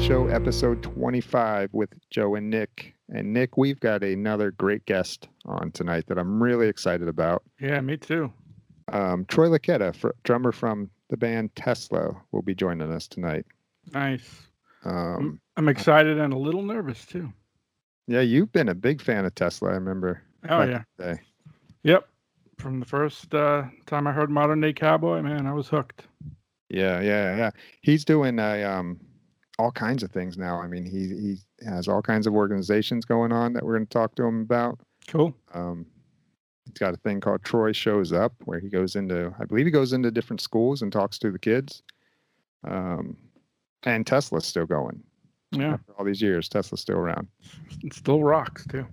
to the Rock and Roll and Coffee Show, episode 25 with Joe and Nick. And Nick, we've got another great guest on tonight that I'm really excited about. Yeah, me too. Um, Troy Luccketta, fr- drummer from the band Tesla, will be joining us tonight. Nice. Um, I'm, I'm excited and a little nervous too. yeah, you've been a big fan of Tesla, I remember. Oh yeah. day. Yep. From the first uh, time I heard Modern Day Cowboy, man, I was hooked. Yeah, yeah, yeah. He's doing a, um, all kinds of things now. I mean, he he has all kinds of organizations going on that we're going to talk to him about. Cool. Um, he's got a thing called Troy Shows Up, where he goes into, I believe he goes into different schools and talks to the kids. Um, and Tesla's still going. Yeah. After all these years, Tesla's still around. It still rocks too.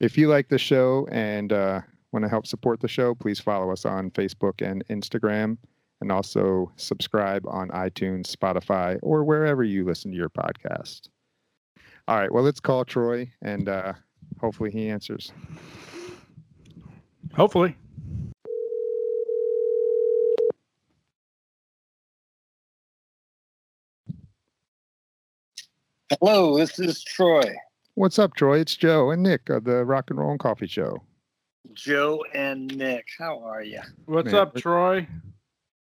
If you like the show and uh, want to help support the show, please follow us on Facebook and Instagram, and also subscribe on iTunes, Spotify, or wherever you listen to your podcast. All right, well, let's call Troy, and uh, hopefully he answers. Hopefully. Hello, this is Troy. What's up, Troy? It's Joe and Nick of the Rock and Roll and Coffee Show. Joe and Nick. How are you? What's Man, up, Troy?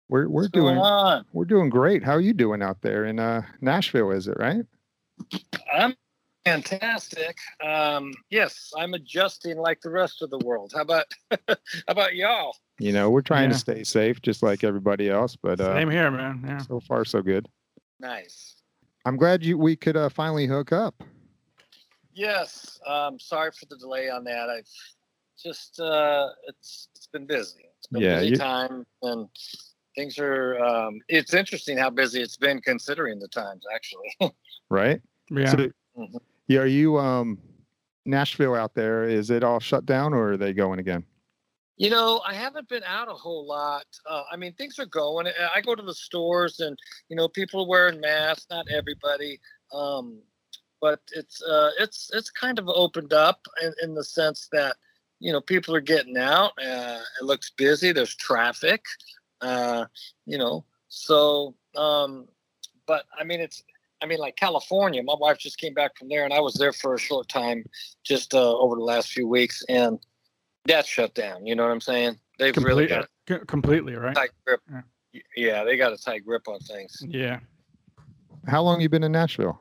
We're we're What's doing on? we're doing great. How are you doing out there in uh, Nashville? Is it right? I'm fantastic. Um, yes, I'm adjusting like the rest of the world. How about how about y'all? You know, we're trying to stay safe, just like everybody else. But uh, Same here, man. Yeah. so far, so good. Nice. I'm glad you we could uh, finally hook up. Yes. Um, sorry for the delay on that. I've just uh, it's it's been busy. It's been Yeah, a busy you- time and things are um, it's interesting how busy it's been considering the times actually. right? Yeah. So, Mhm. yeah, are you um Nashville out there? Is it all shut down or are they going again? You know, I haven't been out a whole lot. Uh, I mean, things are going. I- I go to the stores, and you know, people are wearing masks. Not everybody, um, but it's uh, it's it's kind of opened up in, in the sense that you know people are getting out. Uh, it looks busy. There's traffic. Uh, you know, so um, but I mean, it's. I mean, like California. My wife just came back from there, and I was there for a short time, just uh, over the last few weeks, and that's shut down. You know what I'm saying? They've really Complete- got a c- completely, right? tight grip. Yeah. Yeah, they got a tight grip on things. Yeah. How long you been in Nashville?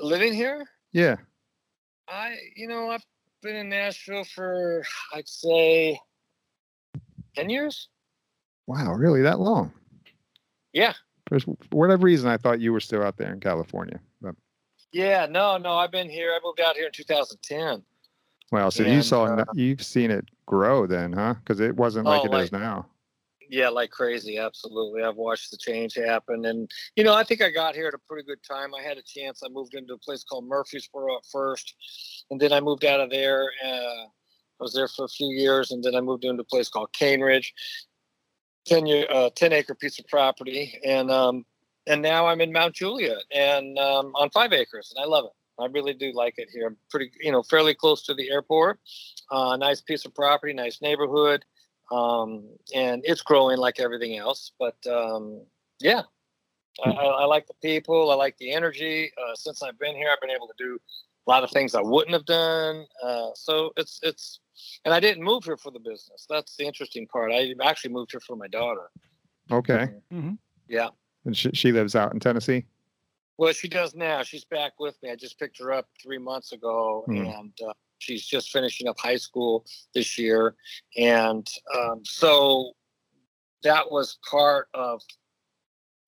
Living here, Yeah. I, you know, I've been in Nashville for, I'd say, ten years. Wow, really that long? Yeah, For whatever reason, I thought you were still out there in California. But yeah. No, no, I've been here. I moved out here in 2010. well, so you saw uh, you've seen it grow then, huh? Because it wasn't like Oh, it is like- now. Yeah, like crazy. Absolutely. I've watched the change happen. And, you know, I think I got here at a pretty good time. I had a chance. I moved into a place called Murfreesboro at first. And then I moved out of there. Uh, I was there for a few years. And then I moved into a place called Cane Ridge, 10, year, uh, 10 acre piece of property. And, um, and now I'm in Mount Juliet and um, on five acres. And I love it. I really do like it here. I'm pretty, you know, fairly close to the airport. Uh, nice piece of property, nice neighborhood um, and it's growing like everything else. But um, yeah, I, I, I like the people. I like the energy. Uh, since I've been here, I've been able to do a lot of things I wouldn't have done. Uh, so it's it's, and I didn't move here for the business. That's the interesting part. I actually moved here for my daughter. Okay. hmm Yeah. And she, she lives out in Tennessee. Well, she does now. She's back with me. I just picked her up three months ago, Hmm. and uh, she's just finishing up high school this year. And um, so that was part of,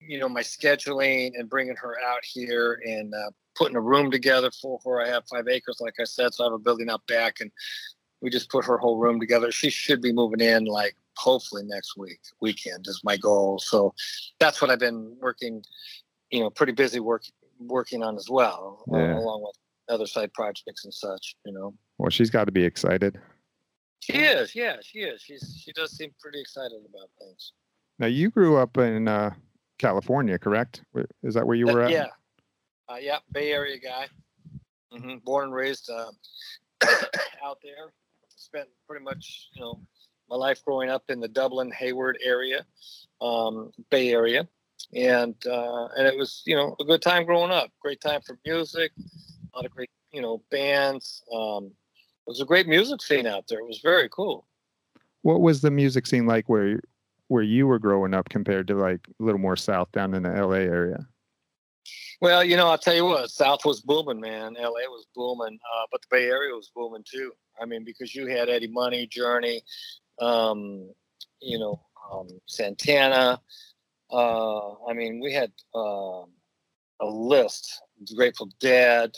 you know, my scheduling and bringing her out here and uh, putting a room together for her. I have five acres, like I said, so I have a building out back, and we just put her whole room together. She should be moving in like hopefully next week, weekend is my goal. So that's what I've been working you know pretty busy work working on as well uh, Yeah. along with other side projects and such you know Well, she's got to be excited. she is yeah she is she's she does seem pretty excited about things Now you grew up in uh, California, correct? Is that where you Uh, were at? yeah uh, yeah bay area guy hmm born and raised uh, out there spent pretty much you know my life growing up in the dublin hayward area um, bay area and uh, and it was you know a good time growing up. Great time for music, a lot of great you know bands. Um, it was a great music scene out there. It was very cool. What was the music scene like where where you were growing up compared to like a little more south down in the LA area? Well, you know, I'll tell you what, South was booming, man. LA was booming, uh, but the Bay Area was booming too. I mean, because you had Eddie Money, Journey, um, you know, um, Santana. Uh, I mean, we had uh, a list. Grateful Dead,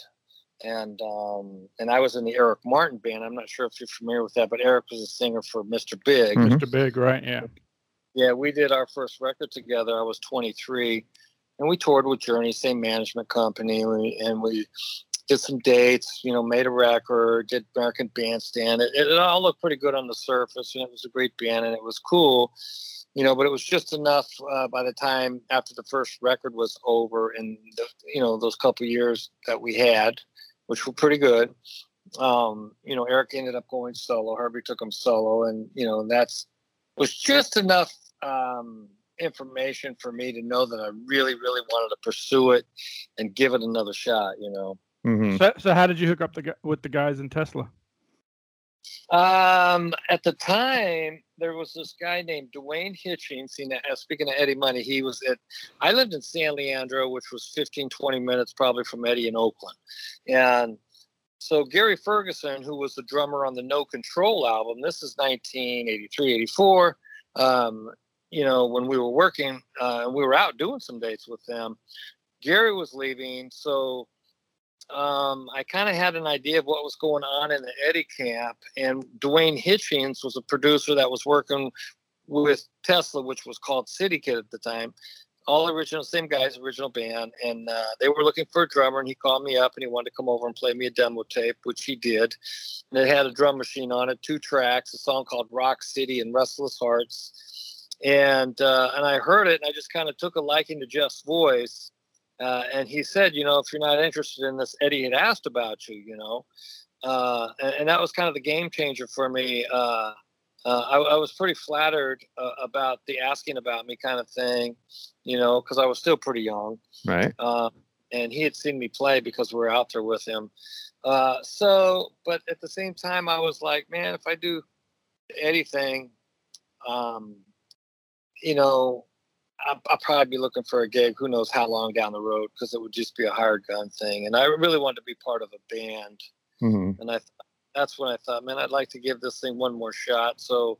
and um, and I was in the Eric Martin band. I'm not sure if you're familiar with that, but Eric was a singer for Mr. Big. Mhm. Mr. Big, right? Yeah. Yeah, we did our first record together. I was 23, and we toured with Journey, same management company, and we, and we did some dates. You know, made a record, did American Bandstand. It, it all looked pretty good on the surface, and it was a great band, and it was cool. You know, but it was just enough uh, by the time after the first record was over, and you know those couple years that we had, which were pretty good. Um, you know, Eric ended up going solo. Herbie took him solo, and you know that's was just enough um, information for me to know that I really, really wanted to pursue it and give it another shot. You know, hmm So, so how did you hook up the with the guys in Tesla? um, at the time there was this guy named Dwayne Hitchings. You speaking of Eddie Money, he was at. I lived in San Leandro, which was 15, 20 minutes probably from Eddie in Oakland, and. So Gary Ferguson, who was the drummer on the No Control album, this is 1983, 84. Um, you know, when we were working, uh, we were out doing some dates with them. Gary was leaving, so um, I kind of had an idea of what was going on in the Eddie camp. And Dwayne Hitchings was a producer that was working with Tesla, which was called City Kid at the time. All original, same guys, original band, and uh, they were looking for a drummer. And he called me up and he wanted to come over and play me a demo tape, which he did. And it had a drum machine on it, two tracks, a song called Rock City and Restless Hearts. And uh, and I heard it, and I just kind of took a liking to Jeff's voice. Uh, and he said, you know, if you're not interested in this, Eddie had asked about you, you know, uh, and, and that was kind of the game changer for me. Uh, uh, I, I was pretty flattered uh, about the asking about me kind of thing, you know, because I was still pretty young. Right. Uh, and he had seen me play because we were out there with him. Uh, so, but at the same time, I was like, man, if I do anything, um, you know, I'll, I'll probably be looking for a gig. Who knows how long down the road? Because it would just be a hired gun thing, and I really wanted to be part of a band. hmm And I, that's when I thought, man, I'd like to give this thing one more shot. So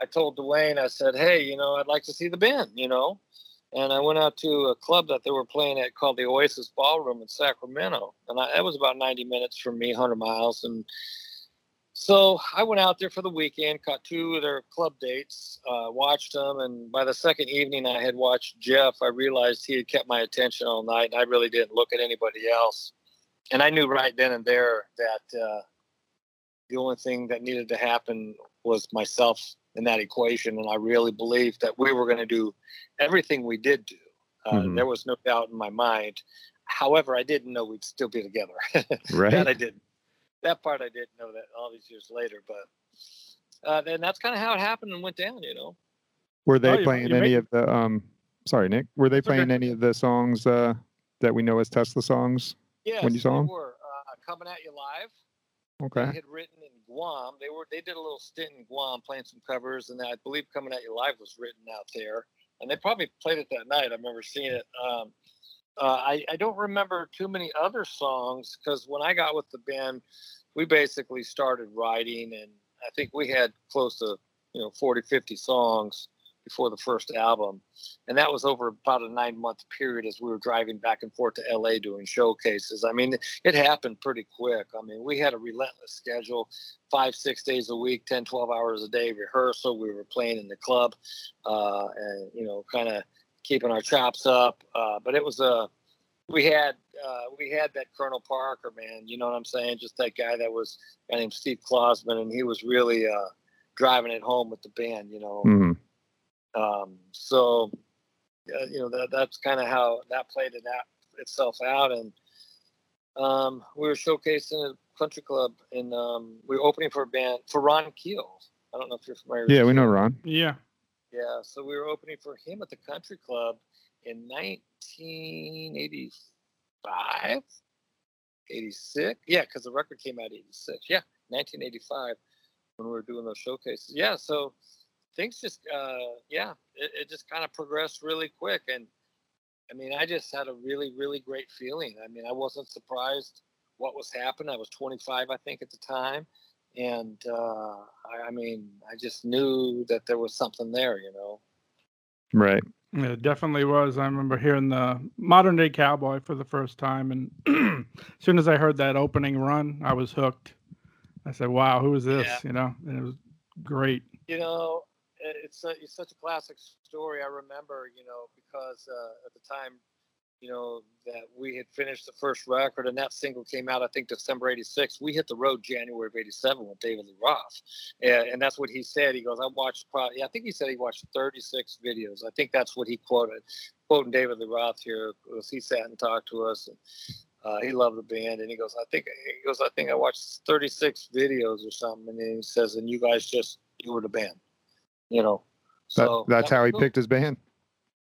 I told Dwayne, I said, hey, you know, I'd like to see the band, you know. And I went out to a club that they were playing at called the Oasis Ballroom in Sacramento, and I, that was about 90 minutes from me, 100 miles. And so I went out there for the weekend, caught two of their club dates, uh, watched them, and by the second evening I had watched Jeff, I realized he had kept my attention all night, and I really didn't look at anybody else. And I knew right then and there that uh, the only thing that needed to happen was myself in that equation, and I really believed that we were going to do everything we did do. Uh, Mhm. There was no doubt in my mind. However, I didn't know we'd still be together. Right. that I didn't. That part I didn't know that all these years later, but uh, then that's kind of how it happened and went down. You know. Were they Oh, you- playing you any made- of the um? Sorry, Nick. Were they It's okay. playing any of the songs uh that we know as Tesla songs? Yes, When you saw them, were uh, coming at you live. Okay. They had written in Guam. They were they did a little stint in Guam playing some covers, and I believe "Coming at You Live" was written out there. And they probably played it that night. I remember seeing it. Um, uh, I I don't remember too many other songs because when I got with the band, we basically started writing, and I think we had close to you know 40, 50 songs before the first album, and that was over about a nine month period as we were driving back and forth to LA doing showcases. I mean, it happened pretty quick. I mean, we had a relentless schedule, five, six days a week, 10, 12 hours a day rehearsal. We were playing in the club uh, and, you know, kind of keeping our chops up. Uh, but it was a, we had, uh, we had that Colonel Parker, man, you know what I'm saying? Just that guy that was a guy named Steve Klausman, and he was really uh, driving it home with the band, you know. hmm Um, so, uh, you know, that, that's kind of how that played it out itself out. And um, we were showcasing a country club, and um, we were opening for a band for Ron Keel. I don't know if you're familiar. with Yeah, we know Ron. Yeah. Yeah, so we were opening for him at the country club, in 1985, 86. Yeah, because the record came out 86. Yeah, 1985 when we were doing those showcases. Yeah, so things just, uh, yeah, it, it just kind of progressed really quick. And I mean, I just had a really, really great feeling. I mean, I wasn't surprised what was happening. I was 25, I think, at the time. And uh, I, I mean, I just knew that there was something there, you know. Right. Yeah, it definitely was. I remember hearing the modern day cowboy for the first time, and as soon as I heard that opening run, I was hooked. I said, "Wow, who is this?" Yeah. You know, and it was great. you know, it's, a, it's such a classic story. I remember, you know, because uh, at the time, you know, that we had finished the first record and that single came out, I think, December 86. We hit the road January of 87 with David Lee Roth. And, and that's what he said. He goes, I watched probably, I think he said he watched 36 videos. I think that's what he quoted, quoting David Lee Roth here, because he sat and talked to us. And, uh, he loved the band, and he goes, "I think he goes, I think I watched 36 videos or something." And then he says, "And you guys just you were the band, you know." That, So that's that how he cool. picked his band.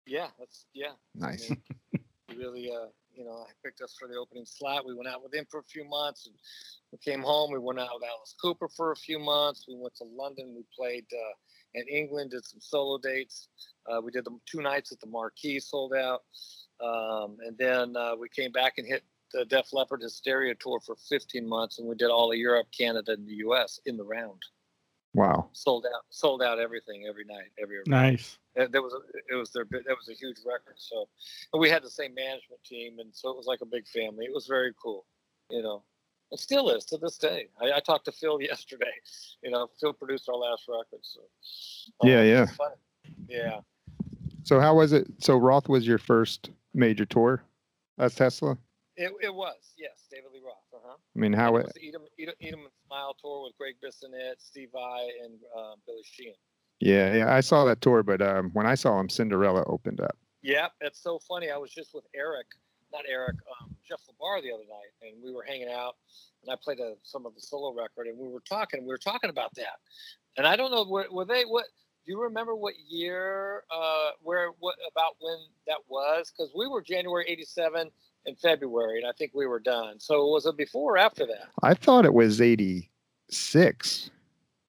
Yeah, that's yeah. I Nice. mean, really, uh, you know, I picked us for the opening slot. We went out with him for a few months, and we came home. We went out with Alice Cooper for a few months. We went to London. We played uh, in England. Did some solo dates. Uh, we did the two nights at the Marquee, sold out, um, and then uh, we came back and hit the Def Leppard Hysteria tour for 15 months, and we did all of Europe, Canada, and the U.S. in the round. Wow. Sold out, sold out everything every night, every Nice. uh, That was a, it was their big- that was a huge record. So and we had the same management team, and so it was like a big family. It was very cool, you know. It still is to this day. I, I talked to Phil yesterday. You know, Phil produced our last record. So um, Yeah, yeah. yeah. So how was it? So Roth was your first major tour as Tesla. It, it was yes, David Lee Roth. Uh huh. I mean, how it it? Eat 'em, Eat 'em, Eat 'em and Smile tour with Gregg Bissonette, Steve Vai, and um, Billy Sheehan. Yeah, yeah. I saw that tour, but um, when I saw him, Cinderella opened up. Yeah, it's so funny. I was just with Eric, not Eric, um, Jeff LaBar the other night, and we were hanging out, and I played a, some of the solo record, and we were talking. We were talking about that, and I don't know were, were they what. Do you remember what year, uh, where, what about when that was? Because we were January '87 in February, and I think we were done. So it was it before or after that? I thought it was '86.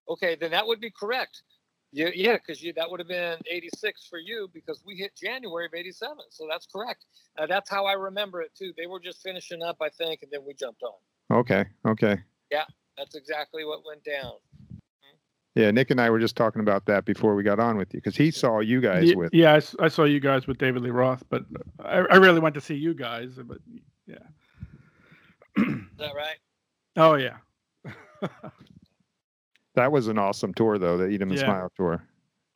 Okay, then that would be correct. Yeah, yeah, because you that would have been '86 for you because we hit January of '87, so that's correct. Uh, that's how I remember it too. They were just finishing up, I think, and then we jumped on. Okay, okay. Yeah, that's exactly what went down. Yeah, Nick and I were just talking about that before we got on with you because he saw you guys Ye- with. yeah, I saw you guys with David Lee Roth, but I, I really went to see you guys. But yeah. Is that right? Oh yeah. That was an awesome tour, though. The Eat 'em and Yeah. Smile tour.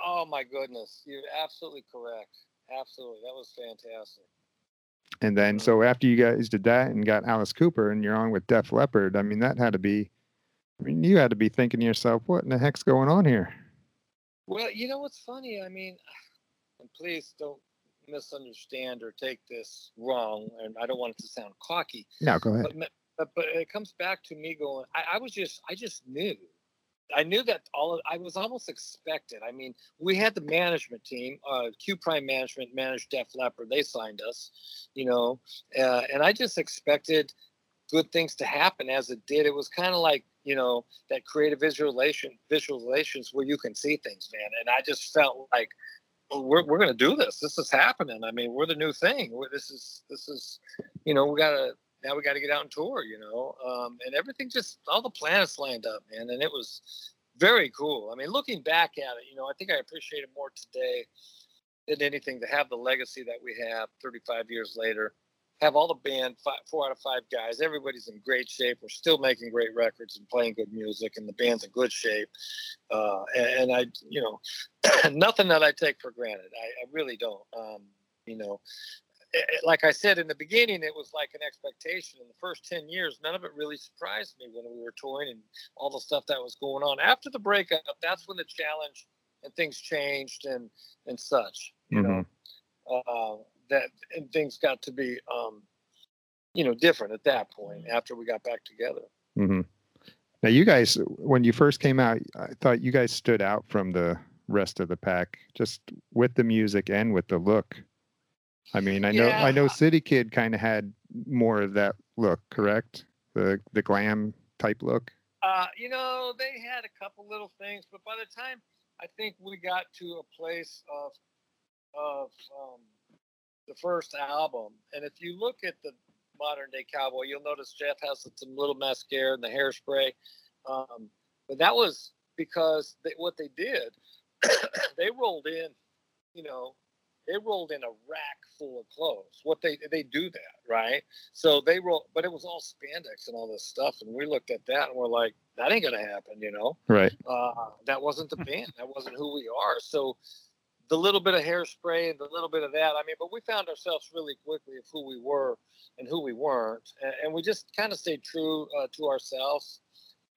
Oh my goodness, you're absolutely correct. Absolutely, that was fantastic. And then, mm. so after you guys did that and got Alice Cooper and you're on with Def Leppard, I mean, that had to be, I mean, you had to be thinking to yourself, what in the heck's going on here? Well, you know what's funny? I mean, and please don't misunderstand or take this wrong, and I don't want it to sound cocky. No, go ahead. but, but but it comes back to me going I, I was just i just knew i knew that all of, i was almost expected i mean we had the management team uh q prime management managed def leppard they signed us you know uh, and i just expected good things to happen as it did it was kind of like you know that creative visualization visualizations where you can see things man. And i just felt like well, we're, we're going to do this. This is happening. I mean we're the new thing. We're, this is this is you know we got to now we got to get out and tour, you know, um, and everything just all the planets lined up, man, and it was very cool. I mean, looking back at it, you know, I think I appreciate it more today than anything to have the legacy that we have 35 years later. Have all the band, five, four out of five guys. Everybody's in great shape. We're still making great records and playing good music, and the band's in good shape. Uh, and, and I, you know, nothing that I take for granted. I, I really don't. Um, you know, like I said in the beginning, it was like an expectation. In the first 10 years, none of it really surprised me when we were touring and all the stuff that was going on. After the breakup, that's when the challenge and things changed and, and such, you know, uh, that and things got to be, um, you know, different at that point after we got back together. hmm Now, you guys, when you first came out, I thought you guys stood out from the rest of the pack, just with the music and with the look. I mean, I know Yeah. I know City Kid kind of had more of that look, correct? The the glam type look. Uh, you know, they had a couple little things, but by the time I think we got to a place of of um, the first album, and if you look at the modern day cowboy, you'll notice Jeff has some little mascara and the hairspray. Um, but that was because they, what they did, they rolled in, you know, they rolled in a rack full of clothes. What they they do that, right? So they roll, but it was all spandex and all this stuff, and we looked at that and we're like, that ain't gonna happen, you know. Right. Uh, that wasn't the band. That wasn't who we are. So the little bit of hairspray and the little bit of that. I mean, but we found ourselves really quickly of who we were and who we weren't, and, and we just kind of stayed true uh, to ourselves,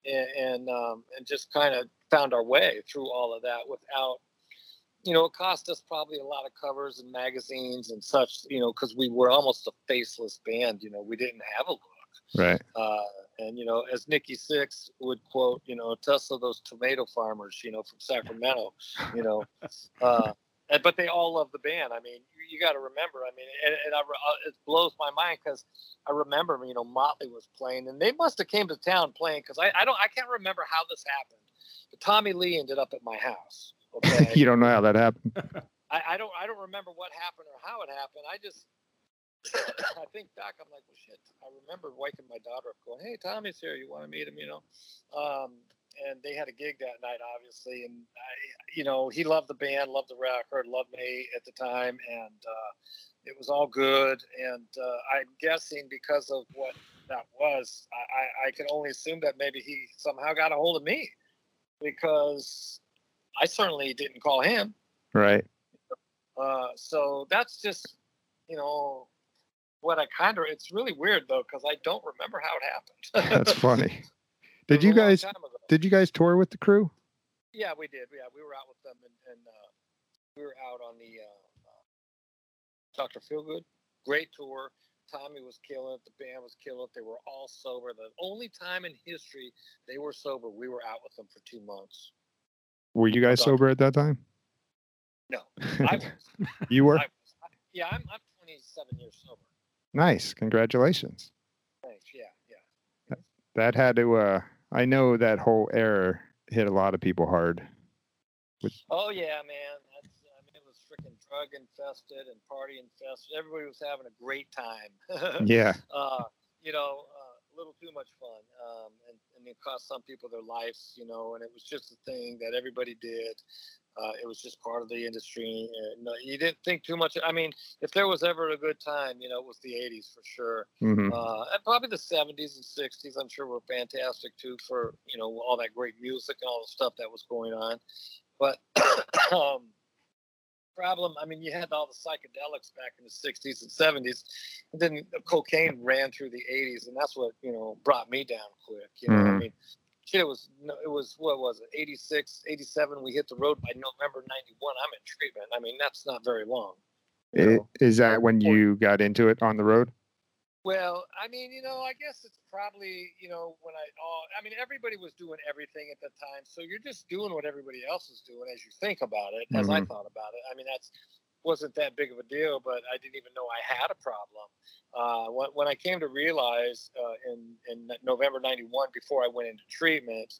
and and, um, and just kind of found our way through all of that without. You know, it cost us probably a lot of covers and magazines and such. You know, because we were almost a faceless band. You know, we didn't have a look. Right. Uh, and you know, as Nikki Sixx would quote, you know, Tesla those tomato farmers, you know, from Sacramento, you know, uh, but they all love the band. I mean, you, you got to remember. I mean, and, and I, uh, it blows my mind because I remember, you know, Motley was playing, and they must have came to town playing because I, I don't, I can't remember how this happened. But Tommy Lee ended up at my house. Okay. you don't know how that happened. I, I don't I don't remember what happened or how it happened. I just I think back, I'm like, well, shit. I remember waking my daughter up, going, "Hey, Tommy's here. You want to meet him?" You know, um, and they had a gig that night, obviously, and I, you know, he loved the band, loved the record, loved me at the time, and uh, it was all good. And uh, I'm guessing because of what that was, I, I, I can only assume that maybe he somehow got a hold of me because I certainly didn't call him. Right. Uh, so that's just, you know, what I kind of. It's really weird though because I don't remember how it happened. That's funny. Did you guys. Did you guys tour with the crew? Yeah, we did. Yeah, we were out with them, and, and uh, we were out on the uh, uh, Doctor Feelgood. Great tour. Tommy was killing it. The band was killing it. They were all sober. The only time in history they were sober, we were out with them for two months. Were you guys sober at that time? No, I was. you were? I was. Yeah, I'm, I'm 27 years sober. Nice. Congratulations. Thanks. Yeah, yeah. That had to uh I know that whole era hit a lot of people hard. Oh yeah, man. That's I mean, it was freaking drug infested and party infested. Everybody was having a great time. Yeah. uh, you know, uh, a little too much fun, um, and, and it cost some people their lives. You know, and it was just a thing that everybody did. Uh, it was just part of the industry. And, uh, you didn't think too much. I mean, if there was ever a good time, you know, it was the '80s for sure. hmm Uh, and probably the 70s and 60s, I'm sure were fantastic too for, you know, all that great music and all the stuff that was going on. But um, problem, I mean, you had all the psychedelics back in the 60s and 70s, and then cocaine ran through the 80s, and that's what, you know, brought me down quick. You know, Mhm. I mean, shit, it was, it was, what was it, 86, 87, we hit the road by November 91. I'm in treatment. I mean, that's not very long. you know. Is that when you got into it on the road? Well, I mean, you know, I guess it's probably, you know, when I, oh, I mean, everybody was doing everything at the time. So you're just doing what everybody else is doing as you think about it, as I Mhm. thought about it. I mean, that's wasn't that big of a deal, but I didn't even know I had a problem. Uh, when, when I came to realize uh, in, in November 91, before I went into treatment,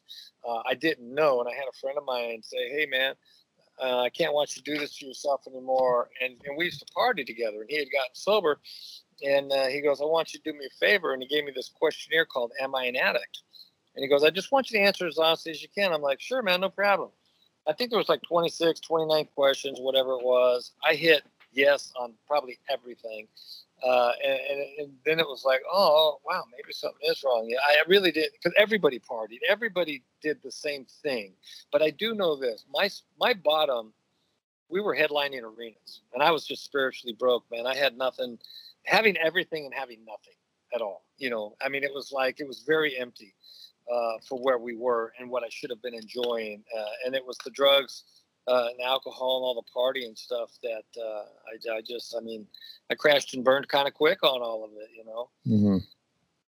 uh, I didn't know. And I had a friend of mine say, hey, man, uh, I can't watch you do this to yourself anymore. And, and we used to party together, and he had gotten sober. And uh, he goes, I want you to do me a favor. And he gave me this questionnaire called Am I an Addict? And he goes, I just want you to answer as honestly as you can. I'm like, sure, man, no problem. I think there was like 26, 29 questions, whatever it was. I hit yes on probably everything. Uh, and, and, and then it was like, oh, wow, maybe something is wrong. Yeah, I really did because everybody partied. Everybody did the same thing. But I do know this: my my bottom, we were headlining arenas, and I was just spiritually broke, man. I had nothing, having everything and having nothing at all. You know, I mean, it was like it was very empty uh, for where we were and what I should have been enjoying. Uh, and it was the drugs uh, and alcohol and all the party and stuff that uh, I, I just, I mean, I crashed and burned kind of quick on all of it, you know. hmm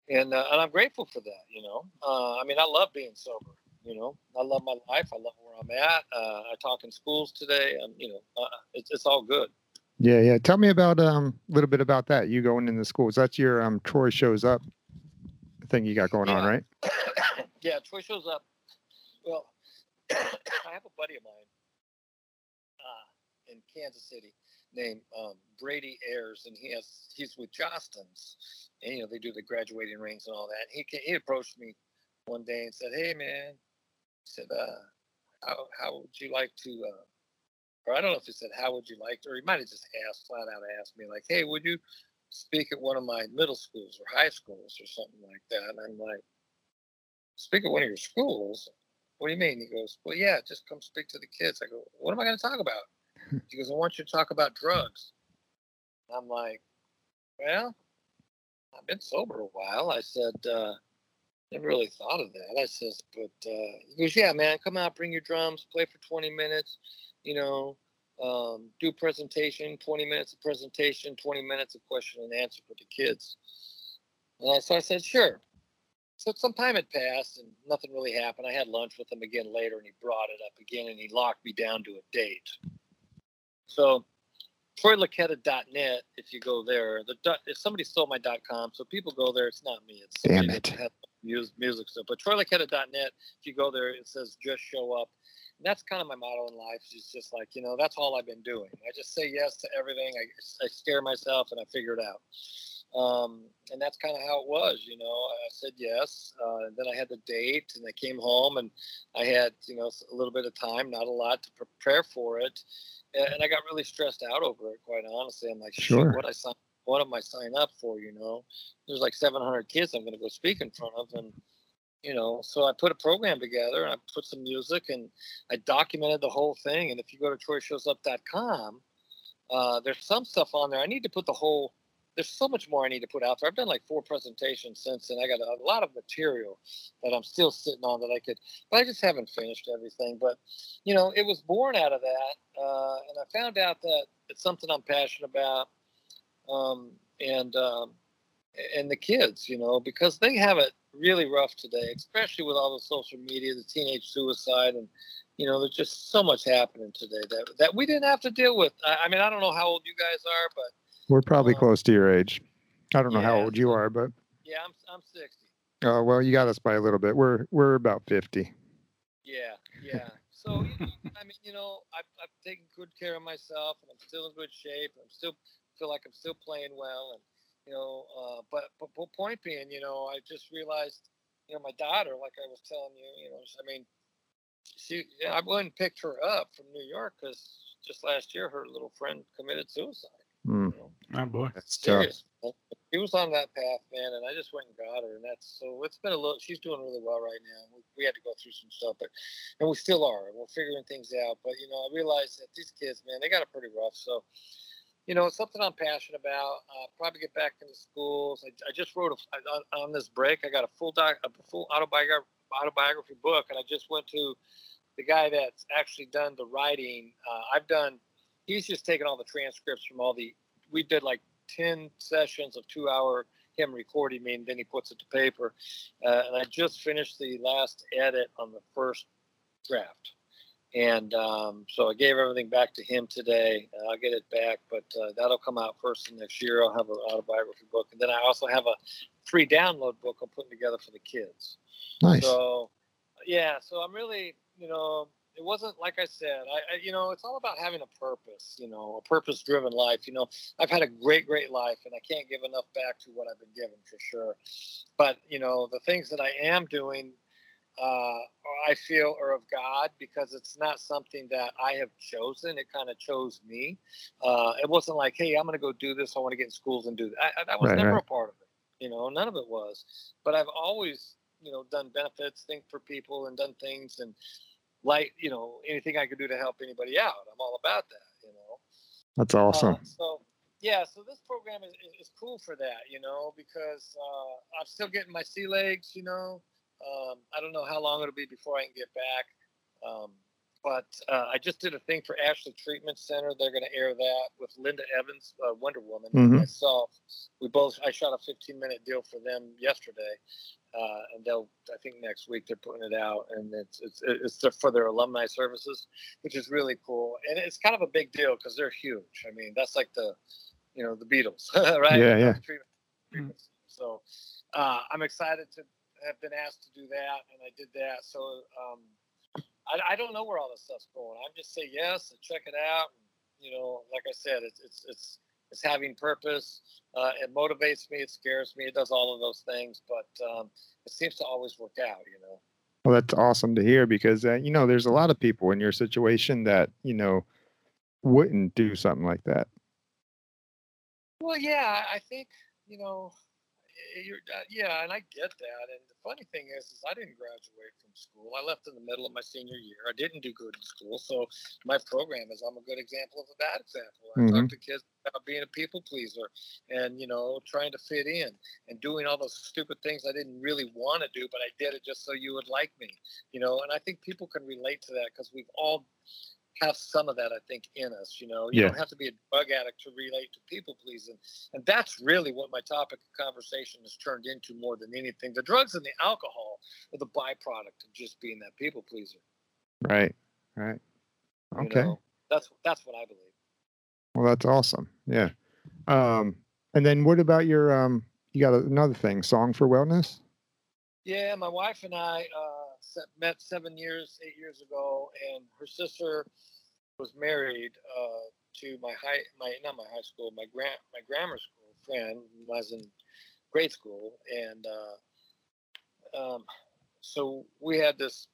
And uh, and I'm grateful for that, you know. Uh, I mean, I love being sober. You know, I love my life. I love where I'm at. Uh, I talk in schools today. and you know, uh, it's it's all good. Yeah, yeah. Tell me about um a little bit about that. You going in the schools. That's your um Troy shows up thing you got going on, right? yeah, Troy shows up. Well, I have a buddy of mine uh, in Kansas City named um, Brady Ayers, and he has he's with Jostens, and you know they do the graduating rings and all that. He he approached me one day and said, "Hey, man," he said, uh, "How how would you like to?" Uh, or I don't know if he said, "How would you like to?" Or he might have just asked flat out asked me like, "Hey, would you?" Speak at one of my middle schools or high schools or something like that. And I'm like, speak at one of your schools? What do you mean? He goes, Well, yeah, just come speak to the kids. I go, What am I going to talk about? He goes, I want you to talk about drugs. I'm like, Well, I've been sober a while. I said, uh, Never really thought of that. I says, But uh, he goes, Yeah, man, come out, bring your drums, play for 20 minutes, you know, um, do presentation, 20 minutes of presentation, 20 minutes of question and answer for the kids. And so I said, Sure. So some time had passed and nothing really happened. I had lunch with him again later and he brought it up again and he locked me down to a date. So TroyLuccketta.net, if you go there, the if somebody stole my dot com, so people go there, it's not me. It's Damn it. that has music, music stuff. But TroyLuccketta.net, if you go there, it says just show up. And that's kind of my motto in life. It's just like, you know, that's all I've been doing. I just say yes to everything. I, I scare myself and I figure it out um, and that's kind of how it was. You know, I said yes. Uh, then I had the date, and I came home, and I had you know a little bit of time, not a lot to prepare for it, and, I got really stressed out over it. Quite honestly, I'm like, Sure. What I sign, what am I signing up for? You know, there's like 700 kids I'm going to go speak in front of, and you know, so I put a program together, and I put some music, and I documented the whole thing. And if you go to TroyShowsUp.com, uh, there's some stuff on there. I need to put the whole there's so much more I need to put out there. I've done like four presentations since, and I got a, a lot of material that I'm still sitting on that I could, but I just haven't finished everything. But you know, it was born out of that, uh, and I found out that it's something I'm passionate about, um, and um, and the kids, you know, because they have it really rough today, especially with all the social media, the teenage suicide, and you know, there's just so much happening today that that we didn't have to deal with. I, I mean, I don't know how old you guys are, but We're probably Uh, close to your age. I don't know how old you are, but yeah, I'm I'm 60. uh, well, you got us by a little bit. We're we're about fifty. Yeah, yeah. So you know, I mean, you know, I've, I've taken good care of myself, and I'm still in good shape. I'm still feel like I'm still playing well, and you know, uh, but but but point being, you know, I just realized, you know, my daughter, like I was telling you, you know, I mean, she, I went and picked her up from New York because just last year her little friend committed suicide. Mm, You know? Oh boy. that's tough. serious. man. He was on that path, man, and I just went and got her, and that's so. It's been a little. She's doing really well right now. We, we had to go through some stuff, but and we still are. We're figuring things out. But you know, I realized that these kids, man, they got it pretty rough. So, you know, something I'm passionate about. Uh, probably get back into schools. I, I just wrote a, on, on this break. I got a full doc, a full autobiography autobiography book, and I just went to the guy that's actually done the writing. Uh, I've done. He's just taken all the transcripts from all the. We did like 10 sessions of two hour him recording me and then he puts it to paper uh, and i just finished the last edit on the first draft and um, so i gave everything back to him today uh, i'll get it back but uh, that'll come out first of next year i'll have an autobiography book and then i also have a free download book i'm putting together for the kids Nice. so, yeah, so I'm really, you know, it wasn't like I said, I, I you know, it's all about having a purpose, you know, a purpose driven life. You know, I've had a great, great life and I can't give enough back to what I've been given for sure. But, you know, the things that I am doing, uh, I feel are of God because it's not something that I have chosen. It kind of chose me. Uh, it wasn't like, hey, I'm going to go do this. I want to get in schools and do that. I, that was Right, never right. a part of it. You know, none of it was. But I've always, you know, done benefits, think for people, and done things and like, you know, anything I could do to help anybody out. I'm all about that. You know. That's awesome. Uh, so yeah, so this program is, is, is cool for that, you know, because uh, I'm still getting my sea legs, you know. Um, I don't know how long it'll be before I can get back. Um, but uh, I just did a thing for Ashley Treatment Center. They're going to air that with Linda Evans, uh, Wonder Woman, and Mhm. myself. We both. I shot a 15 minute deal for them yesterday, uh, and they'll I think next week they're putting it out, and it's it's it's for their alumni services, which is really cool, and it's kind of a big deal because they're huge. I mean, that's like the you know the Beatles, right? Yeah, yeah. So uh, I'm excited to have been asked to do that, and I did that. So um, I, I, don't know where all this stuff's going. I'm just say yes and check it out. And, you know, like I said, it's it's it's it's having purpose. Uh, it motivates me. It scares me. It does all of those things, but um, it seems to always work out. You know. Well, that's awesome to hear because uh, you know there's a lot of people in your situation that you know wouldn't do something like that. Well, yeah, I think you know uh, yeah, and I get that. And the funny thing is, is I didn't graduate from school. I left in the middle of my senior year. I didn't do good in school, so my program is I'm a good example of a bad example. I mm-hmm. talk to kids about being a people pleaser, and you know, trying to fit in and doing all those stupid things I didn't really want to do, but I did it just so you would like me. You know, and I think people can relate to that because we've all have some of that, I think, in us. You know, you yeah. don't have to be a drug addict to relate to people pleasing, and that's really what my topic of conversation has turned into more than anything. The drugs and the alcohol are the byproduct of just being that people pleaser. Right. Right. Okay. You know, that's that's what I believe. Well, that's awesome. Yeah. Um, and then what about your um? You got another thing, song for wellness. Yeah, my wife and I. Uh, met seven years, eight years ago, and her sister was married uh, to my high, my not my high school, my grand, my grammar school friend was in grade school, and uh, um, so we had this.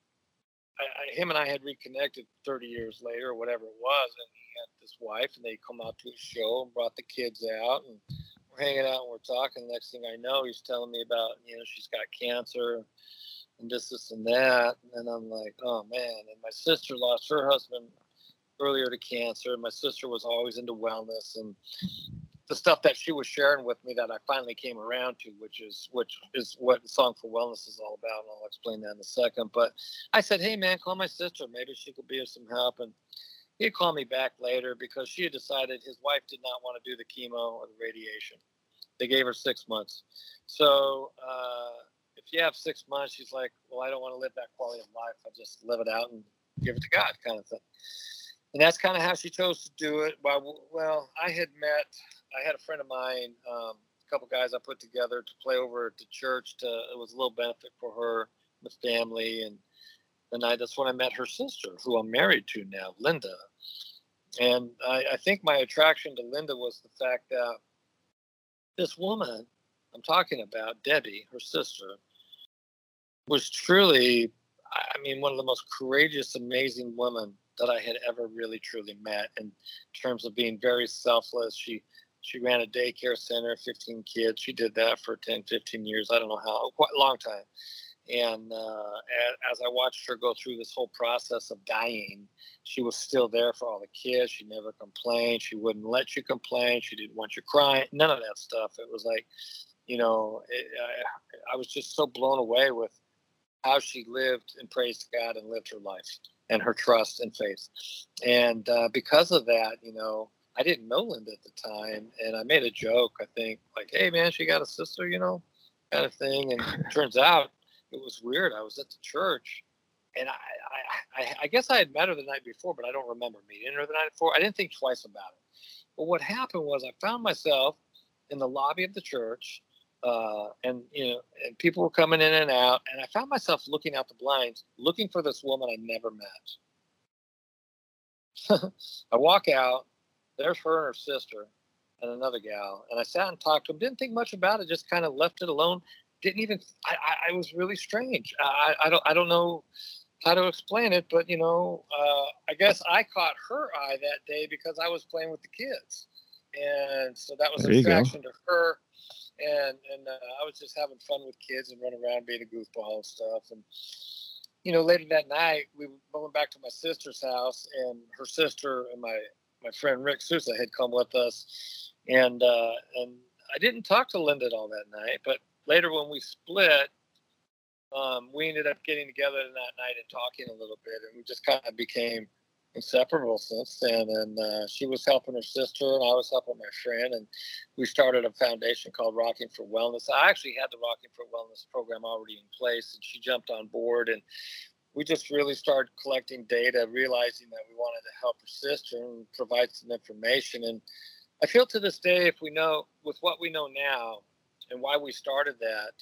I, I, him and I had reconnected 30 years later, or whatever it was, and he had this wife, and they come out to his show and brought the kids out, and we're hanging out and we're talking. Next thing I know, he's telling me about you know she's got cancer and this, this, and that. And I'm like, oh man. And my sister lost her husband earlier to cancer. My sister was always into wellness and the stuff that she was sharing with me that I finally came around to, which is which is what song for wellness is all about, and I'll explain that in a second. But I said, "Hey, man, call my sister. Maybe she could be of some help." And he'd call me back later because she had decided his wife did not want to do the chemo or the radiation. They gave her six months, so uh, if you have six months, she's like, well, I don't want to live that quality of life. I just live it out and give it to God, kind of thing. And that's kind of how she chose to do it. Well, I had met, I had a friend of mine, um, a couple guys I put together to play over at the church. To it was a little benefit for her, the family, and then I that's when I met her sister, who I'm married to now, Linda. And I, I think my attraction to Linda was the fact that this woman I'm talking about, Debbie, her sister, was truly, I mean, one of the most courageous, amazing women that I had ever really truly met in terms of being very selfless. She she ran a daycare center, 15 kids. She did that for 10, 15 years. I don't know how, quite a long time. And uh, as I watched her go through this whole process of dying, she was still there for all the kids. She never complained. She wouldn't let you complain. She didn't want you crying. None of that stuff. It was like you know, it, I, I was just so blown away with how she lived and praised God and lived her life and her trust and faith. And uh, because of that, you know, I didn't know Linda at the time, and I made a joke. I think like, "Hey, man, she got a sister," you know, kind of thing. And turns out it was weird. I was at the church, and I, I, I, guess I had met her the night before, but I don't remember meeting her the night before. I didn't think twice about it. But what happened was I found myself in the lobby of the church uh, and you know, and people were coming in and out, and I found myself looking out the blinds, looking for this woman I never met. I walk out, there's her and her sister, and another gal, and I sat and talked to them. Didn't think much about it, just kind of left it alone. Didn't even. I, I, I was really strange. I, I don't. I don't know how to explain it, but you know, uh, I guess I caught her eye that day because I was playing with the kids, and so that was a distraction to her and and uh, I was just having fun with kids and running around being a goofball and stuff. And you know, later that night, we went back to my sister's house, and her sister and my my friend Rick Sousa had come with us, and uh, and I didn't talk to Linda all that night, but later when we split. Um, we ended up getting together that night and talking a little bit, and we just kind of became inseparable since then. And uh, she was helping her sister, and I was helping my friend. And we started a foundation called Rocking for Wellness. I actually had the Rocking for Wellness program already in place, and she jumped on board. And we just really started collecting data, realizing that we wanted to help her sister and provide some information. And I feel to this day, if we know with what we know now and why we started that,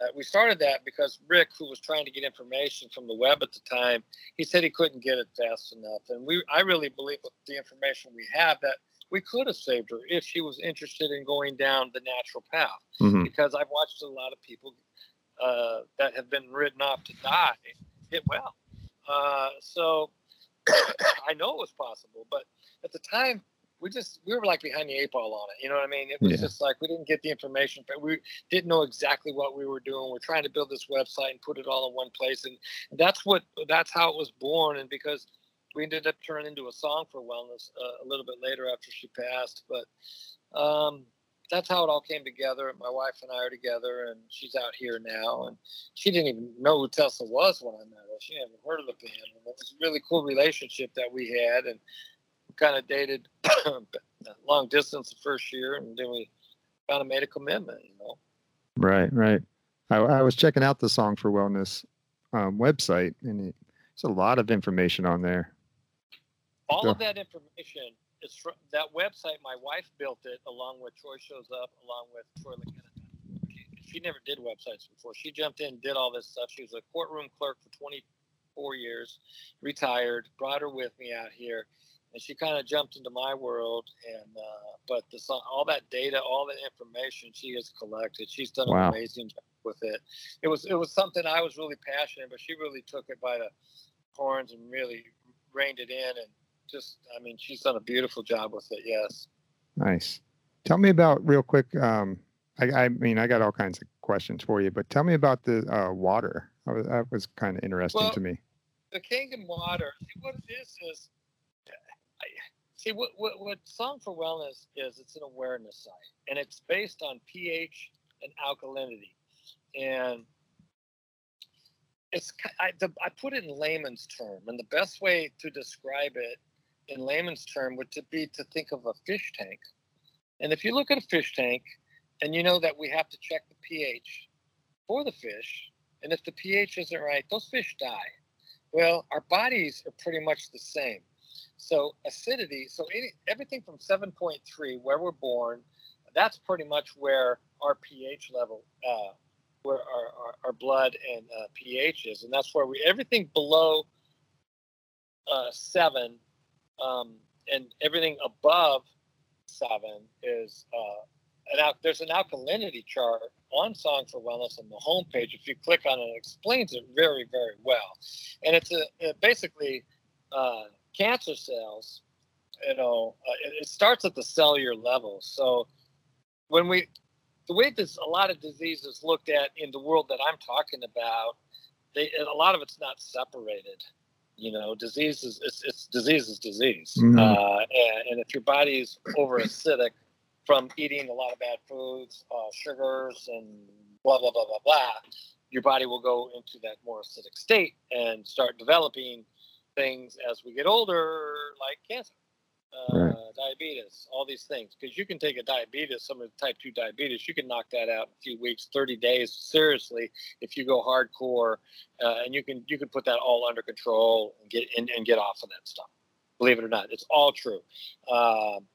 uh, we started that because Rick, who was trying to get information from the web at the time, he said he couldn't get it fast enough. And we, I really believe with the information we have that we could have saved her if she was interested in going down the natural path. Mm-hmm. Because I've watched a lot of people uh, that have been written off to die get well. Uh, so I know it was possible, but at the time we just we were like behind the eight ball on it. You know what I mean? It was yeah. just like we didn't get the information, but we didn't know exactly what we were doing. We're trying to build this website and put it all in one place, and that's what that's how it was born. And because we ended up turning into a song for wellness uh, a little bit later after she passed, but um, that's how it all came together. My wife and I are together, and she's out here now. And she didn't even know who Tesla was when I met her. She hadn't heard of the band. And it was a really cool relationship that we had, and kind of dated long distance the first year, and then we kind of made a commitment. You know. Right, right. I, I was checking out the Song for Wellness um, website, and it, there's a lot of information on there. All so. of that information is from that website. My wife built it along with Troy shows up, along with Troy McKenna. She never did websites before. She jumped in, did all this stuff. She was a courtroom clerk for 24 years, retired. Brought her with me out here, and she kind of jumped into my world. And uh, but the all that data, all that information she has collected, she's done wow. an amazing job with it. It was it was something I was really passionate, but she really took it by the horns and really reined it in and just, I mean, she's done a beautiful job with it. Yes. Nice. Tell me about real quick. Um, I, I mean, I got all kinds of questions for you, but tell me about the uh, water. Was, that was kind of interesting well, to me. The Kangen water. See, what it is is, see what, what what Song for Wellness is. It's an awareness site, and it's based on pH and alkalinity, and it's I, the, I put it in layman's term, and the best way to describe it in layman's term would to be to think of a fish tank. And if you look at a fish tank and you know that we have to check the pH for the fish, and if the pH isn't right, those fish die. Well, our bodies are pretty much the same. So acidity, so any, everything from 7.3, where we're born, that's pretty much where our pH level, uh, where our, our, our, blood and uh, pH is, and that's where we everything below uh, seven um, and everything above seven is uh, an there's an alkalinity chart on Song for Wellness on the homepage. If you click on it, it explains it very, very well. And it's a, basically uh, cancer cells. You know, uh, it, it, starts at the cellular level. So when we, the way this a lot of diseases looked at in the world that I'm talking about, they a lot of it's not separated. You know, disease is it's, it's disease is disease, mm-hmm. uh, and, and, if your body is over acidic from eating a lot of bad foods, uh, sugars, and blah blah blah blah blah, your body will go into that more acidic state and start developing things as we get older, like cancer uh, right. diabetes, all these things. Because you can take a diabetes, some of the type 2 diabetes, you can knock that out in a few weeks, 30 days, seriously, if you go hardcore. Uh, and you can you can put that all under control and get and, and get off of that stuff. Believe it or not, it's all true. Um,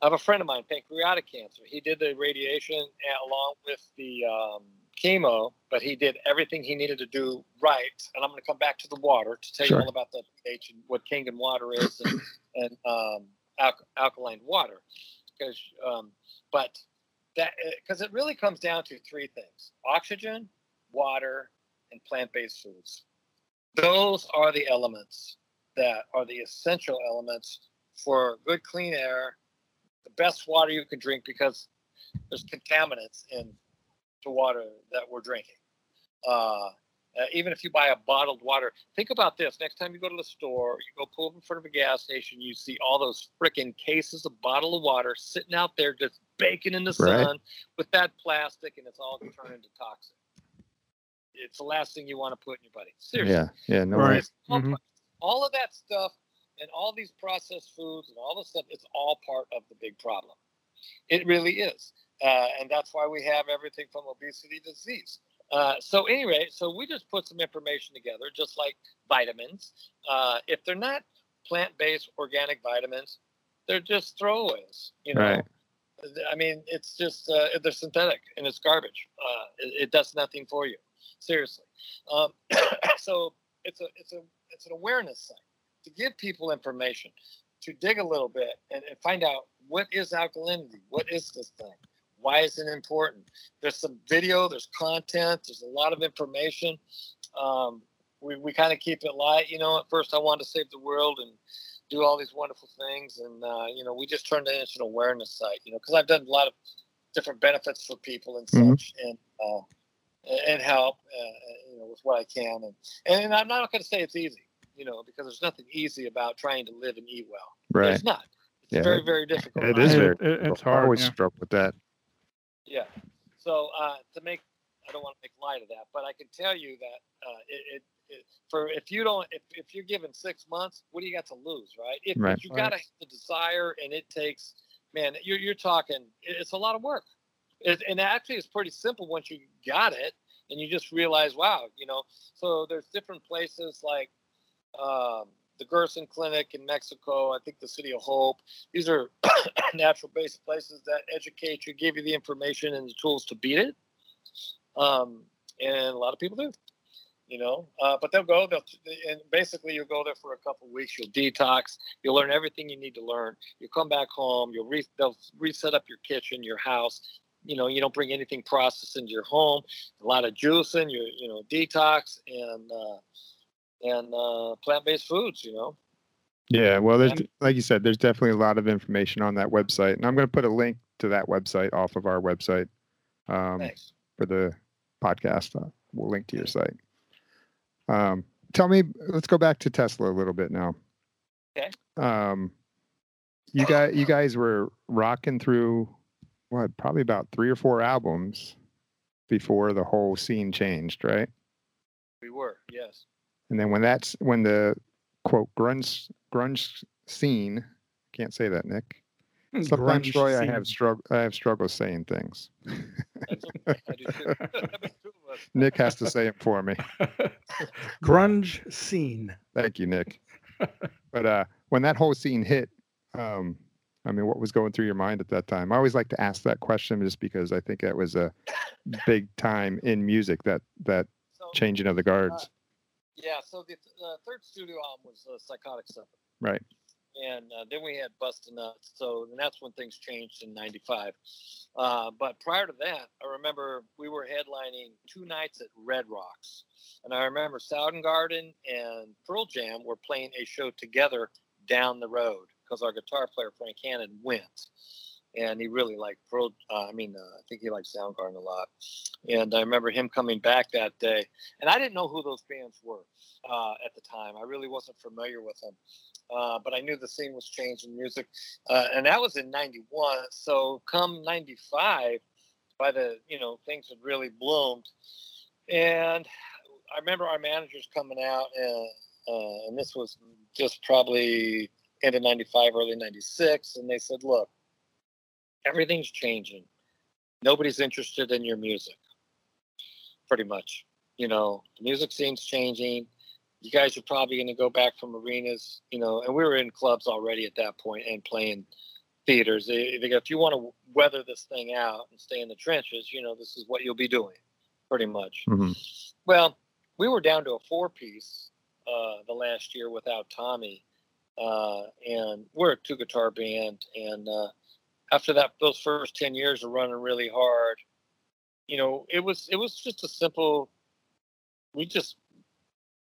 I have a friend of mine, pancreatic cancer. He did the radiation along with the um, chemo, but he did everything he needed to do right. And I'm going to come back to the water to tell sure. you all about the pH and what Kangen water is and, and um, al- alkaline water. Because, um, but that because it really comes down to three things: oxygen, water, and plant-based foods. Those are the elements that are the essential elements for good, clean air, the best water you can drink because there's contaminants in to water that we're drinking. Uh, uh, even if you buy a bottled water, think about this. Next time you go to the store, you go pull up in front of a gas station, you see all those freaking cases of bottled of water sitting out there just baking in the right. sun with that plastic, and it's all turned into toxic. It's the last thing you want to put in your body. Seriously. Yeah, yeah, no right. All, mm-hmm. all of that stuff and all these processed foods and all this stuff, it's all part of the big problem. It really is. Uh, and that's why we have everything from obesity to disease. Uh, so anyway, so we just put some information together, just like vitamins. Uh, if they're not plant-based organic vitamins, they're just throwaways. You know, Right. I mean, it's just uh, they're synthetic and it's garbage. Uh, it, it does nothing for you, seriously. Um, so it's a it's a it's an awareness thing to give people information, to dig a little bit and, and find out what is alkalinity, what is this thing, why is it important. There's some video, there's content, there's a lot of information. Um, we we kind of keep it light, you know. At first, I wanted to save the world and do all these wonderful things, and uh, you know, we just turned it into an awareness site, you know, because I've done a lot of different benefits for people and Mhm. such, and uh, and help, uh, you know, with what I can, and and I'm not going to say it's easy, you know, because there's nothing easy about trying to live and eat well. Right. It's not. It's Yeah. very very difficult. It I is very. it- it's I hard, always yeah. struggle with that. Yeah. So uh, to make, I don't want to make light of that, but I can tell you that uh, it, it, it for if you don't, if, if you're given six months, what do you got to lose, right? If, Right. if you got to the desire, and it takes, man, you're you're talking, it's a lot of work. It, and actually, it's pretty simple once you got it, and you just realize, wow, you know. So there's different places like. Um, the Gerson Clinic in Mexico, I think the City of Hope. These are natural based places that educate you, give you the information and the tools to beat it. Um, and a lot of people do, you know. Uh, but they'll go, they'll, and basically you'll go there for a couple weeks. You'll detox. You'll learn everything you need to learn. You'll come back home. You'll re, they'll reset up your kitchen, your house. You know, you don't bring anything processed into your home. A lot of juicing, your you know detox and uh, and uh, plant-based foods. You know. Yeah, well, there's like you said, there's definitely a lot of information on that website, and I'm going to put a link to that website off of our website um, Thanks. for the podcast. Uh, we'll link to your site. Um, tell me, let's go back to Tesla a little bit now. Okay. Um, you guys, you guys were rocking through what, probably about three or four albums before the whole scene changed, right? We were, yes. And then when that's when the quote grunge grunge scene, can't say that, Nick. Sometimes, Grunge Troy, I have struggle. I have struggle saying things. Okay. I do too. There's two of us. Nick has to say it for me. grunge scene. Thank you, Nick. But uh, when that whole scene hit, um, I mean, what was going through your mind at that time? I always like to ask that question just because I think that was a big time in music that that So, changing of the guards. Yeah, so the uh, third studio album was uh, Psychotic Supper. Right. And uh, then we had Bustin' Nuts. So and that's when things changed in 95. Uh, but prior to that, I remember we were headlining two nights at Red Rocks. And I remember Soundgarden and Pearl Jam were playing a show together down the road because our guitar player, Frank Hannon, went. And he really liked Pearl. Uh, I mean, uh, I think he liked Soundgarden a lot. And I remember him coming back that day. And I didn't know who those bands were uh, at the time. I really wasn't familiar with them. Uh, but I knew the scene was changing music. Uh, and that was in 91. So come 95, by the, you know, things had really bloomed. And I remember our managers coming out, and, uh, and this was just probably end of 95, early 96. And they said, look, everything's changing. Nobody's interested in your music, pretty much. You know, the music scene's changing. You guys are probably going to go back from arenas, you know, and we were in clubs already at that point and playing theaters. They, they go, if you want to weather this thing out and stay in the trenches, you know, this is what you'll be doing, pretty much. Mhm. Well, we were down to a four piece uh, the last year without Tommy, uh, and we're a two guitar band. And uh, after that, those first ten years of running really hard, you know, it was it was just a simple. We just,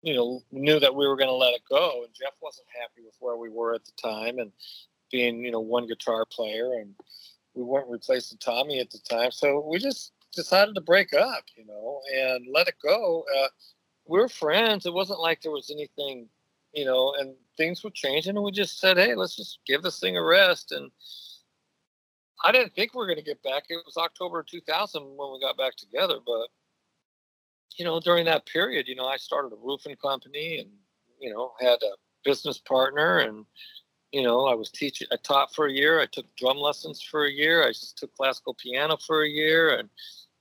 you know, knew that we were going to let it go, and Jeff wasn't happy with where we were at the time, and being you know one guitar player, and we weren't replacing Tommy at the time, so we just decided to break up, you know, and let it go. Uh, we were friends. It wasn't like there was anything, you know, and things were changing, and we just said, hey, let's just give this thing a rest. And I didn't think we were going to get back. It was October 2000 when we got back together, but you know, during that period, you know, I started a roofing company and you know had a business partner, and you know, I was teaching. I taught for a year. I took drum lessons for a year. I took classical piano for a year, and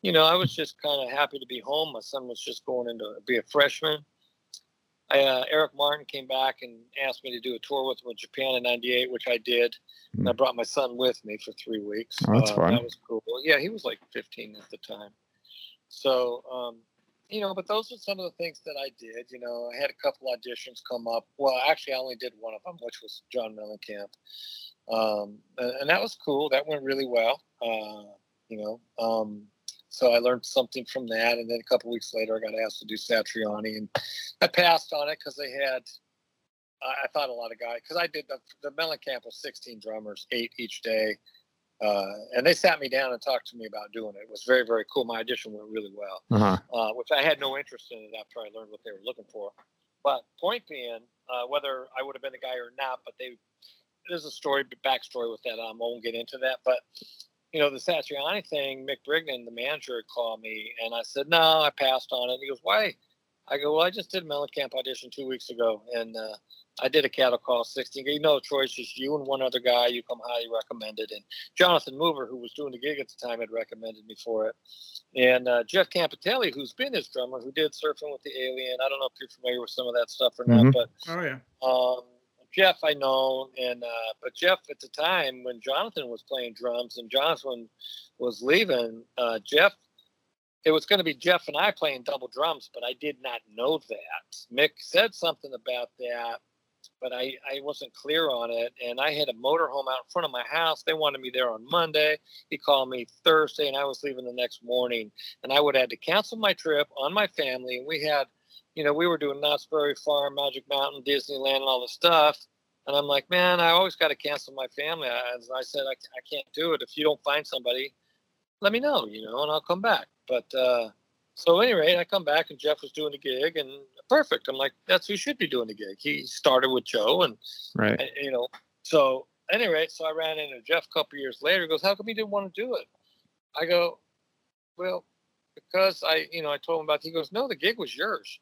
you know, I was just kind of happy to be home. My son was just going into be a freshman. I, uh, Eric Martin came back and asked me to do a tour with him in Japan in '98, which I did. And I brought my son with me for three weeks. Oh, that's uh, fun. That was cool. Yeah, he was like 15 at the time. So, um, you know, but those are some of the things that I did. You know, I had a couple auditions come up. Well, actually, I only did one of them, which was John Mellencamp, um, and, and that was cool. That went really well. Uh, you know, um, so I learned something from that, and then a couple weeks later, I got asked to do Satriani, and I passed on it because they had. I I thought a lot of guys because I did the the Mellencamp was 16 drummers, eight each day. Uh, and they sat me down and talked to me about doing it. It was very, very cool. My audition went really well Uh-huh. uh, which I had no interest in it after I learned what they were looking for. But point being, uh, whether I would have been a guy or not, but they there's a story, backstory with that. I won't get into that. But you know, the Satriani thing, Mick Brigden, the manager, called me, and I said no, I passed on it. He goes, why? I go, well, I just did a Mellencamp audition two weeks ago, and uh, I did a cattle call 16. You know, Troy, it's just you and one other guy. You come highly recommended, and Jonathan Mover, who was doing the gig at the time, had recommended me for it. And uh, Jeff Campitelli, who's been his drummer, who did Surfing with the Alien. I don't know if you're familiar with some of that stuff or not, Mhm. but Oh yeah. um, Jeff I know, and uh, but Jeff at the time when Jonathan was playing drums and Jonathan was leaving, uh, Jeff, it was going to be Jeff and I playing double drums, but I did not know that. Mick said something about that, but I, I wasn't clear on it. And I had a motorhome out in front of my house. They wanted me there on Monday. He called me Thursday, and I was leaving the next morning. And I would have had to cancel my trip on my family. And we had, you know, we were doing Knott's Berry Farm, Magic Mountain, Disneyland, and all the stuff. And I'm like, man, I always got to cancel my family. I, as I said, I, I can't do it. If you don't find somebody, let me know, you know, and I'll come back. But uh, so, at any rate, I come back and Jeff was doing the gig, and perfect. I'm like, that's who should be doing the gig. He started with Joe, and Right. and, you know, so at any rate, so I ran into Jeff a couple years later. He goes, How come you didn't want to do it? I go, Well, because I, you know, I told him about it. He goes, No, the gig was yours.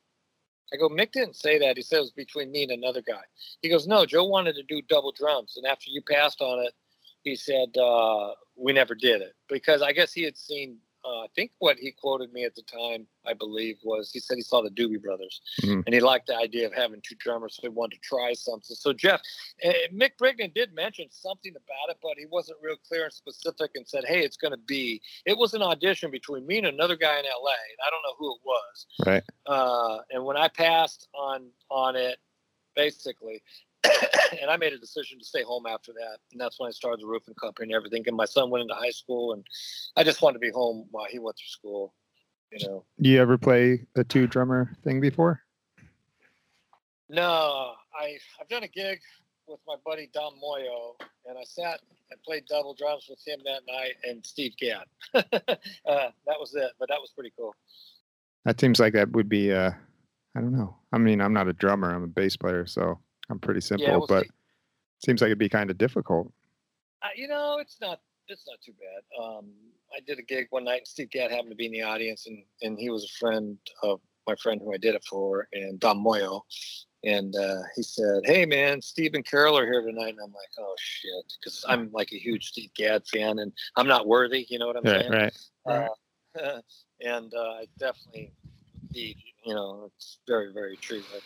I go, Mick didn't say that. He said it was between me and another guy. He goes, No, Joe wanted to do double drums. And after you passed on it, he said, uh, We never did it. Because I guess he had seen, uh, I think what he quoted me at the time, I believe, was he said he saw the Doobie Brothers Mhm. and he liked the idea of having two drummers, so he wanted to try something. So Jeff, uh, Mick Brigden did mention something about it, but he wasn't real clear and specific and said, "Hey, it's going to be." It was an audition between me and another guy in L.A. and I don't know who it was. Right. Uh, and when I passed on on it, basically. and I made a decision to stay home after that, and that's when I started the roofing company and everything. And my son went into high school, and I just wanted to be home while he went through school. You know, Do You ever play the two drummer thing before? No, I I've done a gig with my buddy Dom Moyo, and I sat and played double drums with him that night and Steve Gadd. uh, that was it, but that was pretty cool. That seems like that would be uh I don't know. I mean, I'm not a drummer, I'm a bass player, so I'm pretty simple, well, but see- seems like it'd be kind of difficult. Uh, you know, it's not it's not too bad. Um, I did a gig one night, and Steve Gadd happened to be in the audience, and and he was a friend of my friend who I did it for, and Dom Moyo. And uh, he said, "Hey, man, Steve and Carol are here tonight." And I'm like, "Oh shit," because I'm like a huge Steve Gadd fan, and I'm not worthy. You know what I'm Right, saying? right. Uh, and uh, I definitely, you know, it's very, very true. I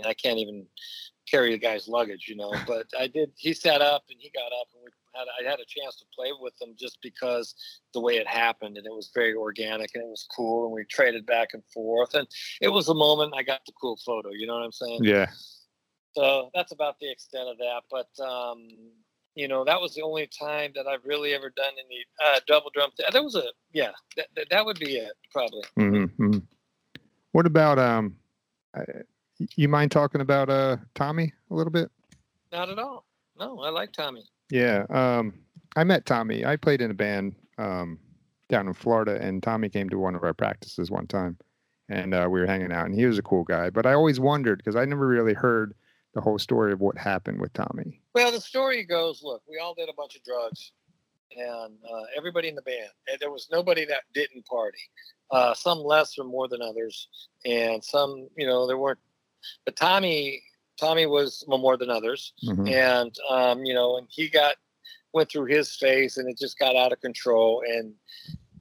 mean, I can't even carry the guy's luggage, you know. But I did. He sat up and he got up, and we had. I had a chance to play with him just because the way it happened, and it was very organic and it was cool, and we traded back and forth, and it was a moment. I got the cool photo. You know what I'm saying? Yeah. So that's about the extent of that. But um, you know, that was the only time that I've really ever done any uh, double drum. Th- that was a yeah. That, that, that would be it probably. Mm-hmm. What about um you mind talking about uh Tommy a little bit? Not at all. No, I like Tommy. Yeah. Um I met Tommy. I played in a band um down in Florida and Tommy came to one of our practices one time and uh, we were hanging out and he was a cool guy, but I always wondered because I never really heard the whole story of what happened with Tommy. Well, the story goes: Look, we all did a bunch of drugs, and uh, everybody in the band. And there was nobody that didn't party. Uh, some less or more than others, and some, you know, there weren't. But Tommy, Tommy was more than others, Mhm. and um, you know, and he got went through his phase, and it just got out of control. And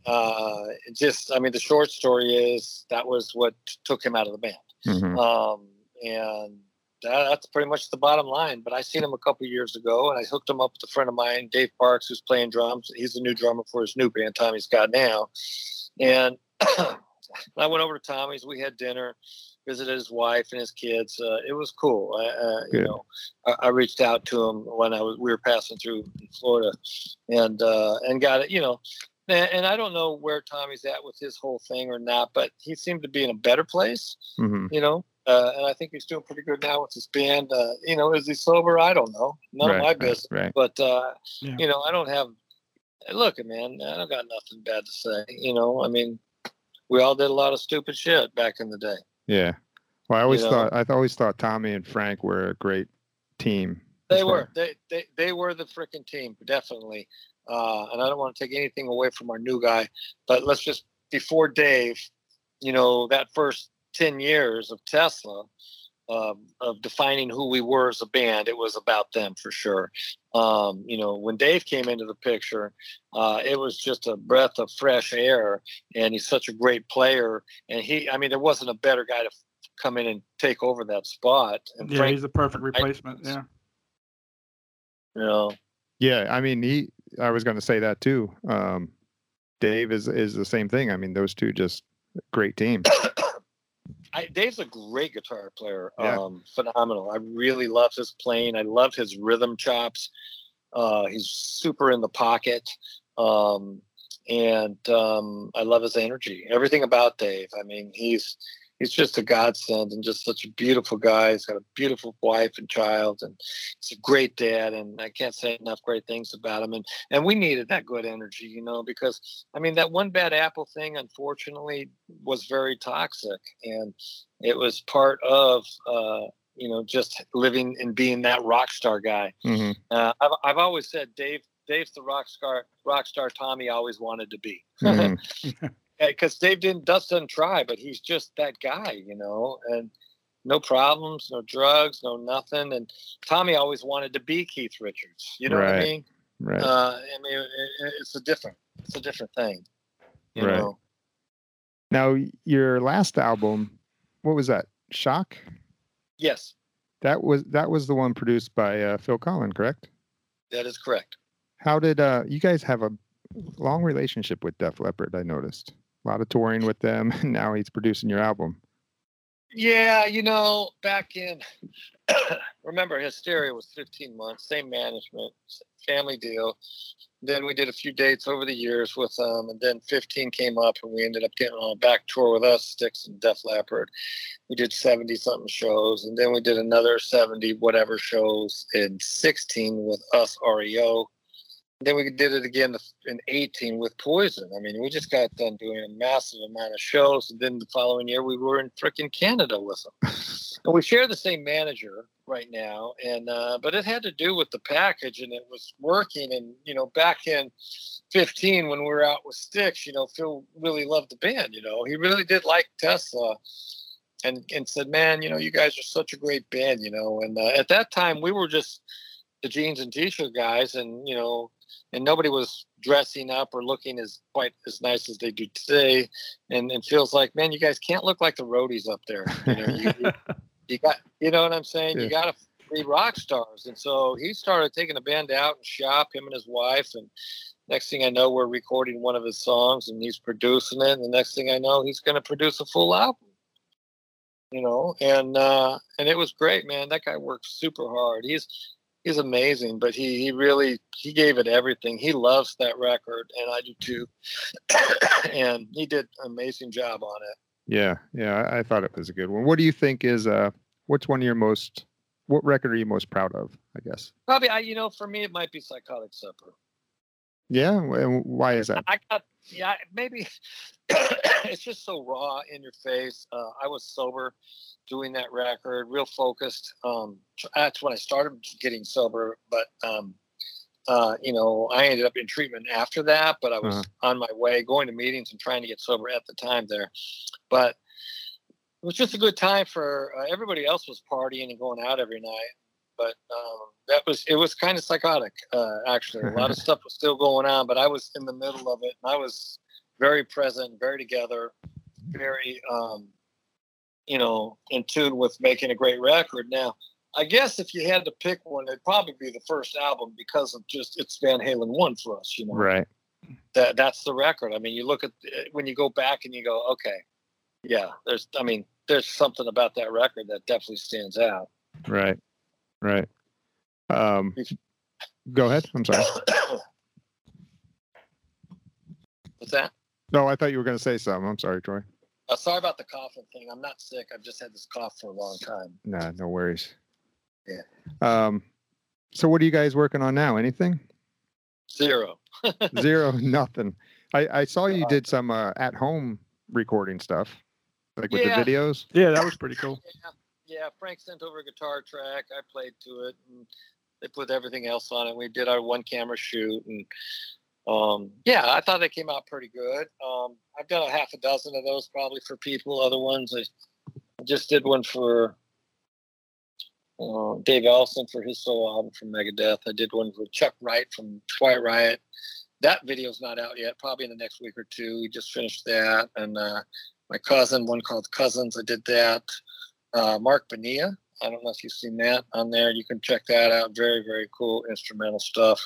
uh, it just, I mean, the short story is that was what took him out of the band. Mhm. Um, and that, that's pretty much the bottom line. But I seen him a couple years ago, and I hooked him up with a friend of mine, Dave Parks, who's playing drums. He's the new drummer for his new band, Tommy's Got Now. And I went over to Tommy's. We had dinner, visited his wife and his kids. Uh, it was cool. I, uh, you know, I, I reached out to him when I was we were passing through Florida, and uh, and got it. You know. And, and I don't know where Tommy's at with his whole thing or not, but he seemed to be in a better place Mhm. you know. Uh, and I think he's doing pretty good now with his band. Uh, you know, is he sober? I don't know. None Right, of my right, business. Right. But uh, Yeah. you know, I don't have. Look, man, I don't got nothing bad to say. You know, I mean, we all did a lot of stupid shit back in the day. Yeah. Well, I always know? thought I always thought Tommy and Frank were a great team. They were. They they they were the freaking team, definitely. Uh, and I don't want to take anything away from our new guy, but let's just before Dave, you know, that first ten years of Tesla, um, of defining who we were as a band, it was about them for sure. Um, you know, when Dave came into the picture, uh, it was just a breath of fresh air, and he's such a great player. And he, I mean, there wasn't a better guy to come in and take over that spot. And Yeah, Frank, he's the perfect replacement. Yeah. you know, Yeah, I mean, he. I was going to say that too. Um, Dave is is the same thing. I mean, those two just great team. I, Dave's a great guitar player. Yeah. Um, phenomenal. I really love his playing. I love his rhythm chops. Uh, he's super in the pocket. Um, and um, I love his energy. Everything about Dave. I mean, he's he's just a godsend and just such a beautiful guy. He's got a beautiful wife and child, and he's a great dad. And I can't say enough great things about him. And and we needed that good energy, you know, because I mean that one bad apple thing, unfortunately, was very toxic, and it was part of. Uh, you know, just living and being that rock star guy. hmm Uh, I've, I've always said Dave Dave's the rock star rock star Tommy always wanted to be hmm because Dave didn't Dust doesn't try, but he's just that guy, you know, and no problems, no drugs, no nothing. And Tommy always wanted to be Keith Richards. You know what I mean? Right. Uh, I mean, it, it's a different, it's a different thing. You Right. know? now, your last album, what was that? Shock. Yes, That was that was the one produced by uh, Phil Collen, correct? that is correct. How did uh, you guys have a long relationship with Def Leppard? I noticed a lot of touring with them. and Now he's producing your album. Yeah, you know, back in remember Hysteria was 15 months, same management, family deal. Then we did a few dates over the years with them, and then 15 came up, and we ended up getting on a back tour with us, Styx and Def Leppard. We did 70 something shows, and then we did another 70 whatever shows in 16 with us REO. Then we did it again in 18 with Poison. I mean, we just got done doing a massive amount of shows, and then the following year we were in freaking Canada with them. and we share the same manager right now, and uh, but it had to do with the package, and it was working. And you know, back in 15 when we were out with Styx, you know, Phil really loved the band. You know, he really did like Tesla. And, and said, man, you know, you guys are such a great band, you know. And uh, at that time, we were just the jeans and t-shirt guys, and you know, and nobody was dressing up or looking as quite as nice as they do today. And it feels like, man, you guys can't look like the roadies up there. You know, you, you, you got, you know what I'm saying? Yeah. You got to be rock stars. And so he started taking the band out and shop, him and his wife. And next thing I know, we're recording one of his songs and he's producing it. And the next thing I know, he's going to produce a full album. You know, and uh, and it was great, man. That guy worked super hard. He's he's amazing, but he he really he gave it everything. He loves that record, and I do too. and he did an amazing job on it. Yeah, yeah, I, I thought it was a good one. What do you think is uh, what's one of your most, what record are you most proud of? I guess. Probably, I you know, for me, it might be Psychotic Supper. Yeah, why is that? I got yeah, maybe it's just so raw in your face. Uh, I was sober doing that record, real focused. Um, that's when I started getting sober, but um, uh, you know, I ended up in treatment after that. But I was Uh-huh. on my way, going to meetings and trying to get sober at the time there. But it was just a good time for uh, everybody else was partying and going out every night but um, that was it was kind of psychotic uh, actually. A lot of stuff was still going on but i was in the middle of it and i was very present very together very um, you know in tune with making a great record. Now i guess if you had to pick one it'd probably be the first album because of just it's van halen one for us you know? Right. that that's the record. I mean you look at when you go back and you go okay yeah there's i mean there's something about that record that definitely stands out. Right. Right. Um, go ahead. I'm sorry. what's that No, I thought you were going to say something. I'm sorry, Troy. uh, sorry about the coughing thing i'm not sick i've just had this cough for a long time Nah, no worries. Yeah. Um, so what are you guys working on now? Anything? zero Zero, nothing. I, I saw you Uh, did some uh, at home recording stuff, like with Yeah. the videos. Yeah, that was pretty cool. yeah, yeah frank sent over a guitar track. I played to it and they put everything else on it. We did our one camera shoot and um, yeah i thought they came out pretty good. Um, i've done a half a dozen of those probably for people. Other ones i just did one for uh, dave ellefson for his solo album from megadeth. I did one for chuck wright from quiet riot. That video's not out yet probably in the next week or two. We just finished that and uh, my cousin one called cousins i did that uh, Mark Benia. I don't know if you've seen that on there. You can check that out. Very, very cool instrumental stuff.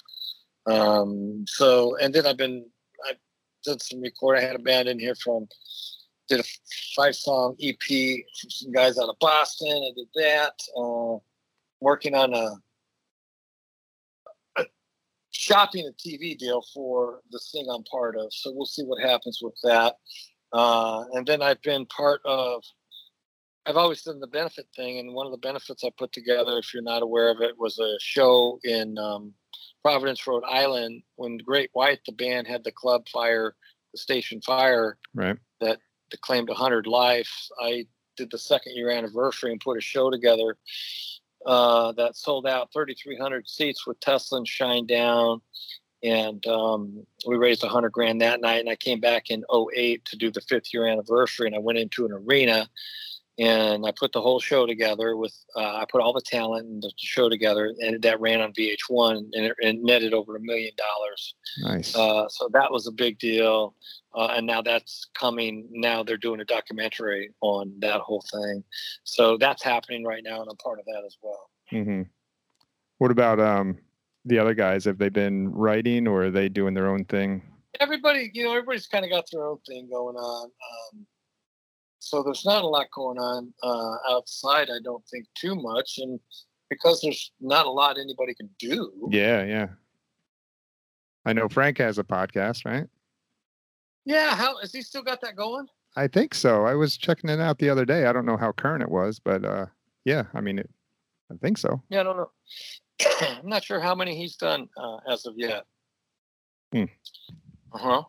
Um, so, and then I've been, I did some record. I had a band in here from, did a five song EP from some guys out of Boston. I did that. Uh, working on a, a shopping a TV deal for this thing I'm part of. So we'll see what happens with that. Uh, and then I've been part of I've always done the benefit thing, and one of the benefits I put together, if you're not aware of it, was a show in um, Providence, Rhode Island, when Great White, the band, had the club fire, the station fire Right. that claimed 100 lives. I did the second year anniversary and put a show together uh, that sold out 3,300 seats with Tesla and Shinedown. And um, we raised 100 grand that night. And I came back in 08 to do the fifth year anniversary. And I went into an arena and I put the whole show together with uh, I put all the talent and the show together, and that ran on VH1 and it, it netted over a million dollars. Nice. Uh, so that was a big deal, uh, and now that's coming. Now they're doing a documentary on that whole thing, so that's happening right now, and I'm part of that as well. hmm What about um the other guys? Have they been writing or are they doing their own thing? Everybody, you know, everybody's kind of got their own thing going on. Um, so there's not a lot going on uh, outside. I don't think too much, and because there's not a lot anybody can do. Yeah, yeah. I know Frank has a podcast, right? Yeah, how has he still got that going? I think so. I was checking it out the other day. I don't know how current it was, but uh yeah, I mean it I think so. Yeah, I don't know. I'm not sure how many he's done uh, as of yet. Hmm. Uh huh.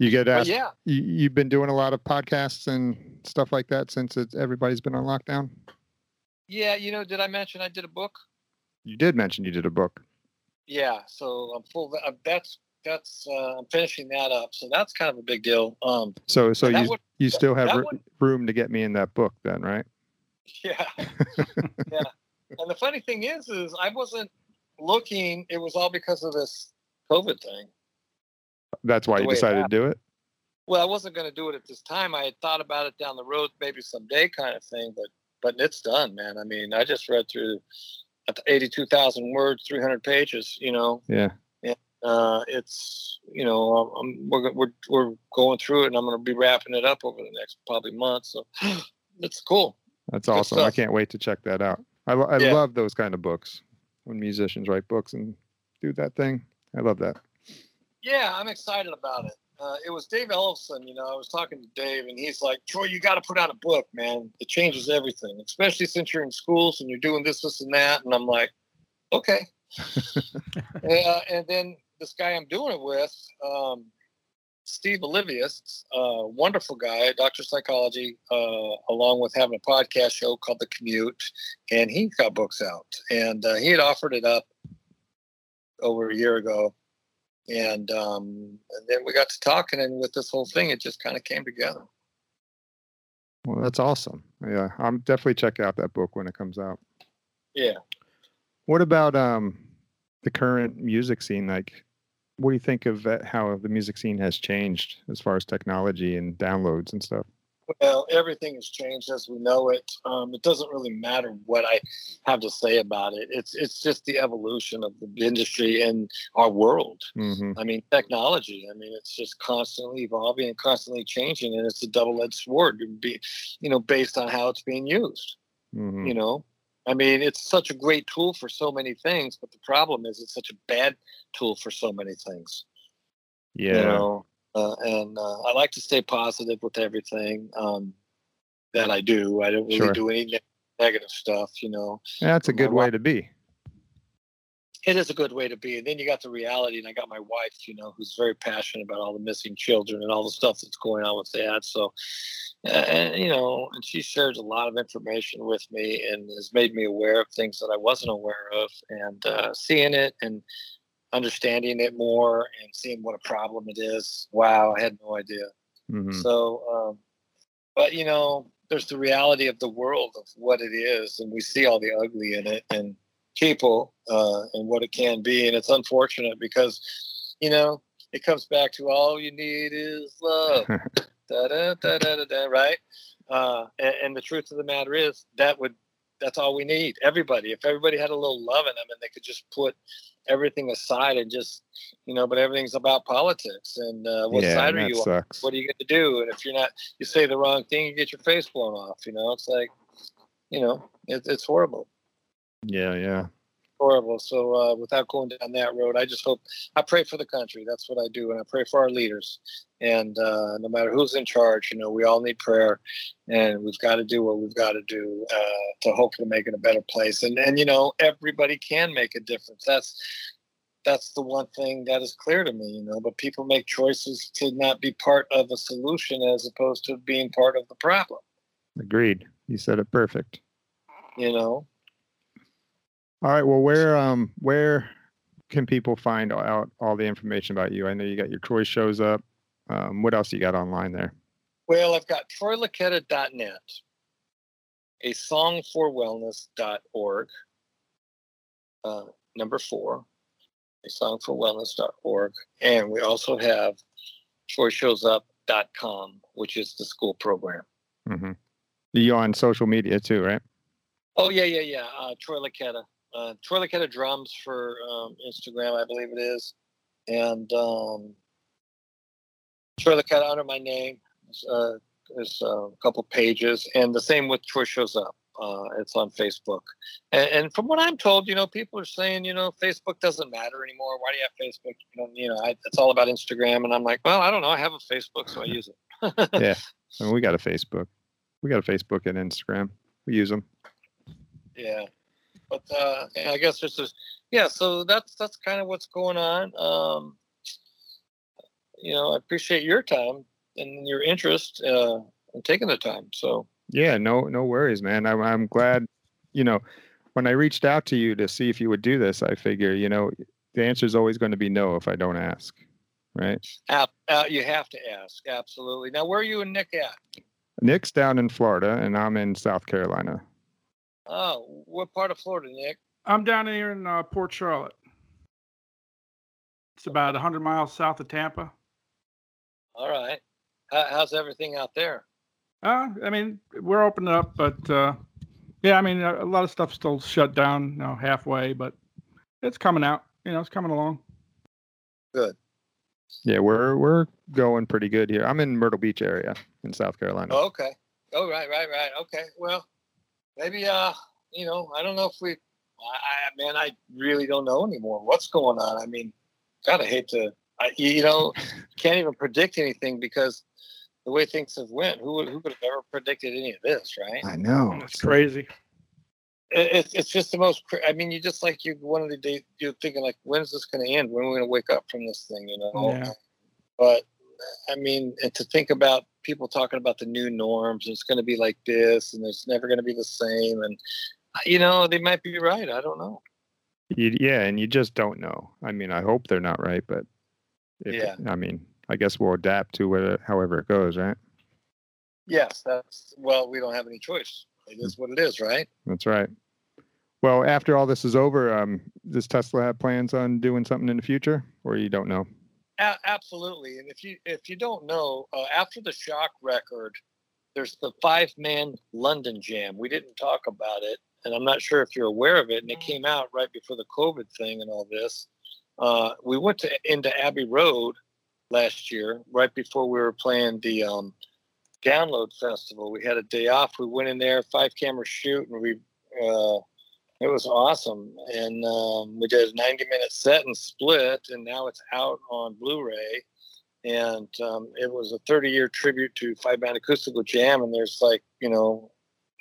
You get asked yeah, you, you've been doing a lot of podcasts and stuff like that since it's, everybody's been on lockdown. yeah. You know, did I mention I did a book? You did mention you did a book. Yeah. So I'm full. That's that's uh, I'm finishing that up. So that's kind of a big deal. Um. So so you would- you still have would- room to get me in that book then, right? Yeah. yeah. And the funny thing is, is I wasn't looking. It was all because of this COVID thing. That's why you decided to do it. Well, I wasn't going to do it at this time. I had thought about it down the road, maybe someday, kind of thing. But but it's done, man. I mean, I just read through eighty-two thousand words, three hundred pages. You know, Yeah. uh, it's you know, I'm, we're we're we're going through it, and I'm going to be wrapping it up over the next probably month. So it's cool. That's awesome. I can't wait to check that out. I, I Yeah. love those kind of books when musicians write books and do that thing. I love that. Yeah, I'm excited about it. Uh, it was Dave Ellefson, you know, I was talking to Dave and he's like, Troy, you got to put out a book, man. It changes everything, especially since you're in schools and you're doing this, this, and that. And I'm like, okay. uh, and then this guy I'm doing it with, um, Steve Olivius, uh, wonderful guy, doctor of psychology, uh, along with having a podcast show called The Commute. And he's got books out. And uh, he had offered it up over a year ago and um, and then we got to talking, and with this whole thing, it just kind of came together. Well, that's awesome. Yeah, I'm definitely check out that book when it comes out. Yeah. What about um the current music scene? Like, what do you think of how the music scene has changed as far as technology and downloads and stuff? Well, everything has changed as we know it. Um, it doesn't really matter what I have to say about it. It's it's just the evolution of the industry and our world. hmm I mean, technology. I mean, it's just constantly evolving and constantly changing, and it's a double-edged sword. Be, you know, based on how it's being used. hmm You know, I mean, it's such a great tool for so many things, but the problem is it's such a bad tool for so many things. Yeah. You know, uh, and uh, I like to stay positive with everything um, that I do. I don't really Sure. do any ne- negative stuff. You know, Yeah, That's a good wa- way to be. it is a good way to be. And then you got the reality, and I got my wife, you know, who's very passionate about all the missing children and all the stuff that's going on with that. So, uh, and you know, and she shares a lot of information with me and has made me aware of things that I wasn't aware of, and uh, seeing it and understanding it more and seeing what a problem it is. Wow, I had no idea. hmm So, um, but you know, there's the reality of the world of what it is, and we see all the ugly in it and people uh, and what it can be, and it's unfortunate because, you know, it comes back to all you need is love, da, da, da, da, da, da, right? Uh, and, and the truth of the matter is that would that's all we need. Everybody, if everybody had a little love in them, and they could just put everything aside and just, you know, but everything's about politics and uh, what yeah, side are you on? what are you going to do? And if you're not, you say the wrong thing, you get your face blown off. You know, it's like, you know, it, it's horrible, Yeah, yeah. Horrible. So uh, without going down that road, I just hope I pray for the country. That's what I do, and I pray for our leaders. And uh, no matter who's in charge, you know, we all need prayer, and we've got to do what we've got to do uh, to hopefully make it a better place. And and you know, everybody can make a difference. That's that's the one thing that is clear to me, you know. But people make choices to not be part of a solution as opposed to being part of the problem. Agreed. You said it perfect. You know, All right. Well, where um where can people find out all the information about you? I know you got your Troy shows up. Um, what else you got online there? well, I've got TroyLuccketta.net, a songforwellness.org, uh, number four, a songforwellness.org, and we also have TroyShowsUp.com, which is the school program. Mm-hmm. You on social media too, right? Oh yeah, yeah, yeah. Uh, Troy Luccketta. Uh, Troy Luccketta drums for um, Instagram, I believe it is, and um, Troy Luccketta under my name. Uh, there's uh, a couple pages, and the same with Troy shows up. Uh, it's on Facebook, and, and from what I'm told, you know, people are saying, you know, Facebook doesn't matter anymore. Why do you have Facebook? You know, you know, I, it's all about Instagram, and I'm like, well, I don't know. I have a Facebook, so I use it. Yeah. I mean, we got a Facebook. We got a Facebook and Instagram. We use them. yeah but uh i guess there's just yeah so that's that's kind of what's going on um you know i appreciate your time and your interest uh in taking the time so Yeah. No, no worries, man. I'm I'm glad. You know, when I reached out to you to see if you would do this, I figure, you know, the answer is always going to be no if I don't ask, right? ap- uh, you have to ask absolutely now where are you and nick at Nick's down in Florida, and I'm in South Carolina. Oh what part of florida nick I'm down here in uh, Port Charlotte. It's about 100 miles south of Tampa. all right How, how's everything out there Uh, I mean, we're opening up, but uh, yeah, I mean, a, a lot of stuff's still shut down, you know, halfway, but it's coming out. You know, it's coming along. good Yeah, we're we're going pretty good here. I'm in Myrtle Beach area in South Carolina. oh, okay oh right right right okay well maybe uh you know i don't know if we I, I man i really don't know anymore what's going on i mean god i hate to I, you know can't even predict anything because the way things have went who would who could have ever predicted any of this right I know. It's crazy. it, it's it's just the most i mean you just like you one of the days you're thinking like when's this going to end when are we going to wake up from this thing you know Yeah. but i mean and to think about people talking about the new norms and it's going to be like this and it's never going to be the same and you know they might be right i don't know You, yeah, and you just don't know. I mean, I hope they're not right, but if, Yeah. I mean, I guess we'll adapt to it, however it goes, right? Yes, that's well. We don't have any choice. It is what it is, right? That's right. Well, after all this is over, um, does Tesla have plans on doing something in the future, or you don't know? A- absolutely. And if you if you don't know, uh, after the Shock record, there's the five man London Jam. We didn't talk about it, and I'm not sure if you're aware of it. And it came out right before the COVID thing and all this. Uh, we went to into Abbey Road last year, right before we were playing the um, Download Festival. We had a day off. We went in there, five camera shoot, and we uh, it was awesome. And um, we did a 90 minute set and split, and now it's out on Blu-ray. And um, it was a 30 year tribute to Five Man Acoustical Jam, and there's like you know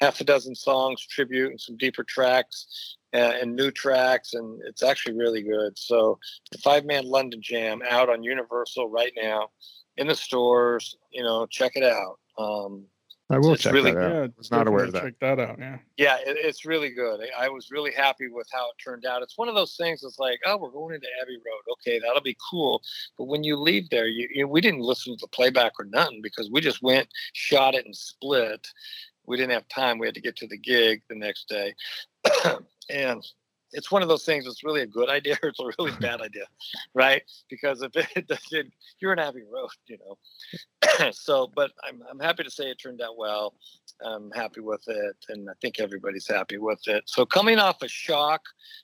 half a dozen songs tribute and some deeper tracks and new tracks, and it's actually really good. So the Five Man London Jam out on Universal right now in the stores. You know, check it out. Um, I will It's check really that out. Yeah, was not aware of that. Check that out. Yeah. yeah, it, it's really good. I, I was really happy with how it turned out. It's one of those things. It's like, oh, we're going into Abbey Road. Okay, that'll be cool. But when you leave there, you, you we didn't listen to the playback or nothing because we just went, shot it, and split. We didn't have time. We had to get to the gig the next day, and it's one of those things. It's really a good idea or it's a really bad idea, right? Because if it doesn't, you're in Abbey Road, you know. so, but I'm I'm happy to say it turned out well. I'm happy with it, and I think everybody's happy with it. So, coming off a shock,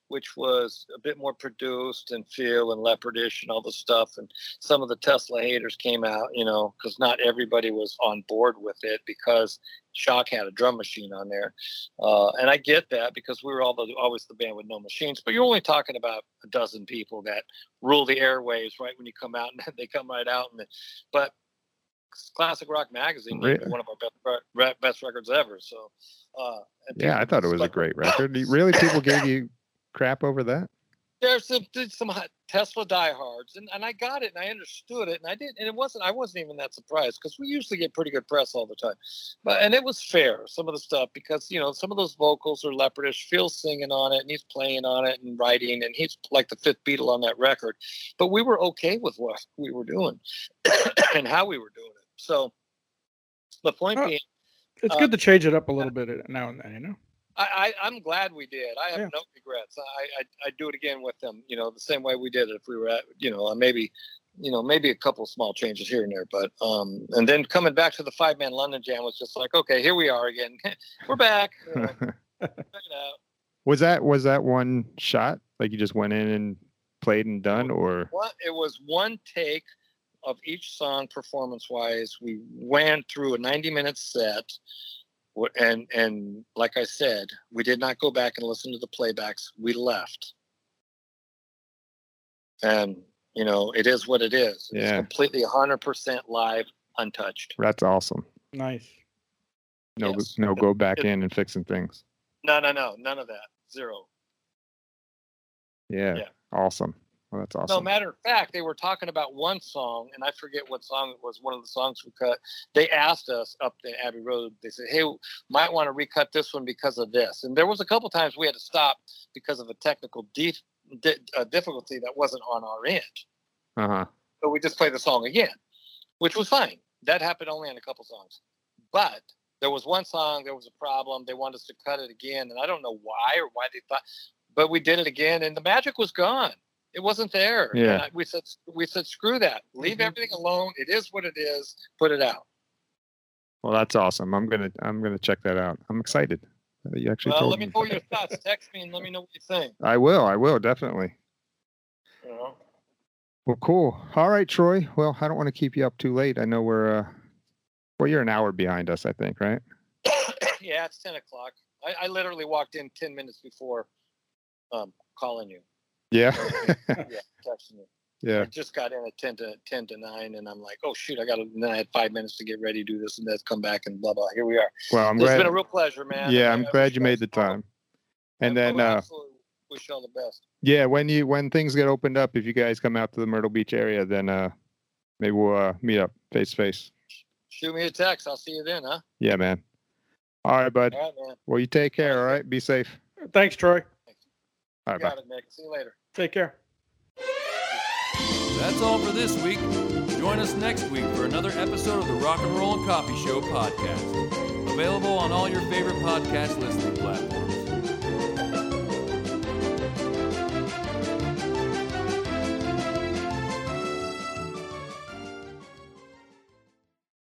which was a bit more produced and feel and Leppardish and all the stuff, and some of the Tesla haters came out, you know, because not everybody was on board with it because Shock had a drum machine on there, uh, and I get that because we were all the, always the band with no machines. But you're only talking about a dozen people that rule the airwaves right when you come out, and they come right out. And but Classic Rock Magazine Really? one of our best best records ever. So uh, Yeah, I thought it was a stuck great record. Really, people gave you crap over that? There's some some Tesla diehards, and, and I got it and I understood it, and I didn't, and it wasn't I wasn't even that surprised because we usually get pretty good press all the time, but and it was fair some of the stuff because you know some of those vocals are Leppardish. Phil's singing on it and he's playing on it and writing, and he's like the fifth Beatle on that record, but we were okay with what we were doing and how we were doing it. So the point being. It's Uh, good to change it up a little bit now and then. You know. I, I I'm glad we did. I have Yeah. no regrets. I, I I'd do it again with them. You know, the same way we did it if we were at you know maybe you know maybe a couple small changes here and there, but um and then coming back to the five man London Jam was just like okay here we are again. we're back. You know, check it out. was that was that one shot? Like you just went in and played and done, or What it was one take of each song performance wise. We went through a 90 minute set. Wh- And and like I said, we did not go back and listen to the playbacks. We left. And you know, it is what it is. It's Yeah. completely 100% live, untouched. that's awesome. Nice. No, Yes. no, go back It- in and fixing things. No, no, no, none of that. Zero. Yeah, Yeah. awesome. Well, that's awesome. No, matter of fact, they were talking about one song, and I forget what song it was. One of the songs we cut. They asked us up the Abbey Road. They said, "Hey, might want to recut this one because of this." And there was a couple times we had to stop because of a technical dif- di- uh, difficulty that wasn't on our end. Uh huh. So we just played the song again, which was fine. That happened only on a couple songs, but there was one song there was a problem. They wanted us to cut it again, and I don't know why or why they thought, but we did it again, and the magic was gone. It wasn't there. And Yeah. I- we said we said screw that. Leave Mhm. everything alone. It is what it is. Put it out. Well, that's awesome. I'm gonna I'm gonna check that out. I'm excited. that You actually Well, told let me me. know your thoughts. Text me and let me know what you think. I will. I will definitely. You know? Well, cool. All right, Troy. Well, I don't want to keep you up too late. I know we're uh, well, you're an hour behind us, I think, right? yeah, it's ten o'clock. I, I literally walked in ten minutes before um, calling you. Yeah. Yeah, texting you. yeah. I just got in at ten to ten to nine, and I'm like, oh shoot, I got. to Then I had five minutes to get ready, to do this and that, come back, and blah blah. Here we are. Well, I'm it's glad. It's been a real pleasure, man. yeah, I- I'm glad you you made the time. And I- I then, uh, absolutely wish you all the best. yeah, when you when things get opened up, if you guys come out to the Myrtle Beach area, then uh, maybe we'll uh, meet up face to face. Shoot me a text. I'll see you then, huh? Yeah, man. All right, bud. All right, man. Well, you take care. All right. Be safe. Thanks, Troy. All right. Bye. Got it, Nick. See you later. Take care. That's all for this week. Join us next week for another episode of the Rock and Roll and Coffee Show podcast. Available on all your favorite podcast listening platforms.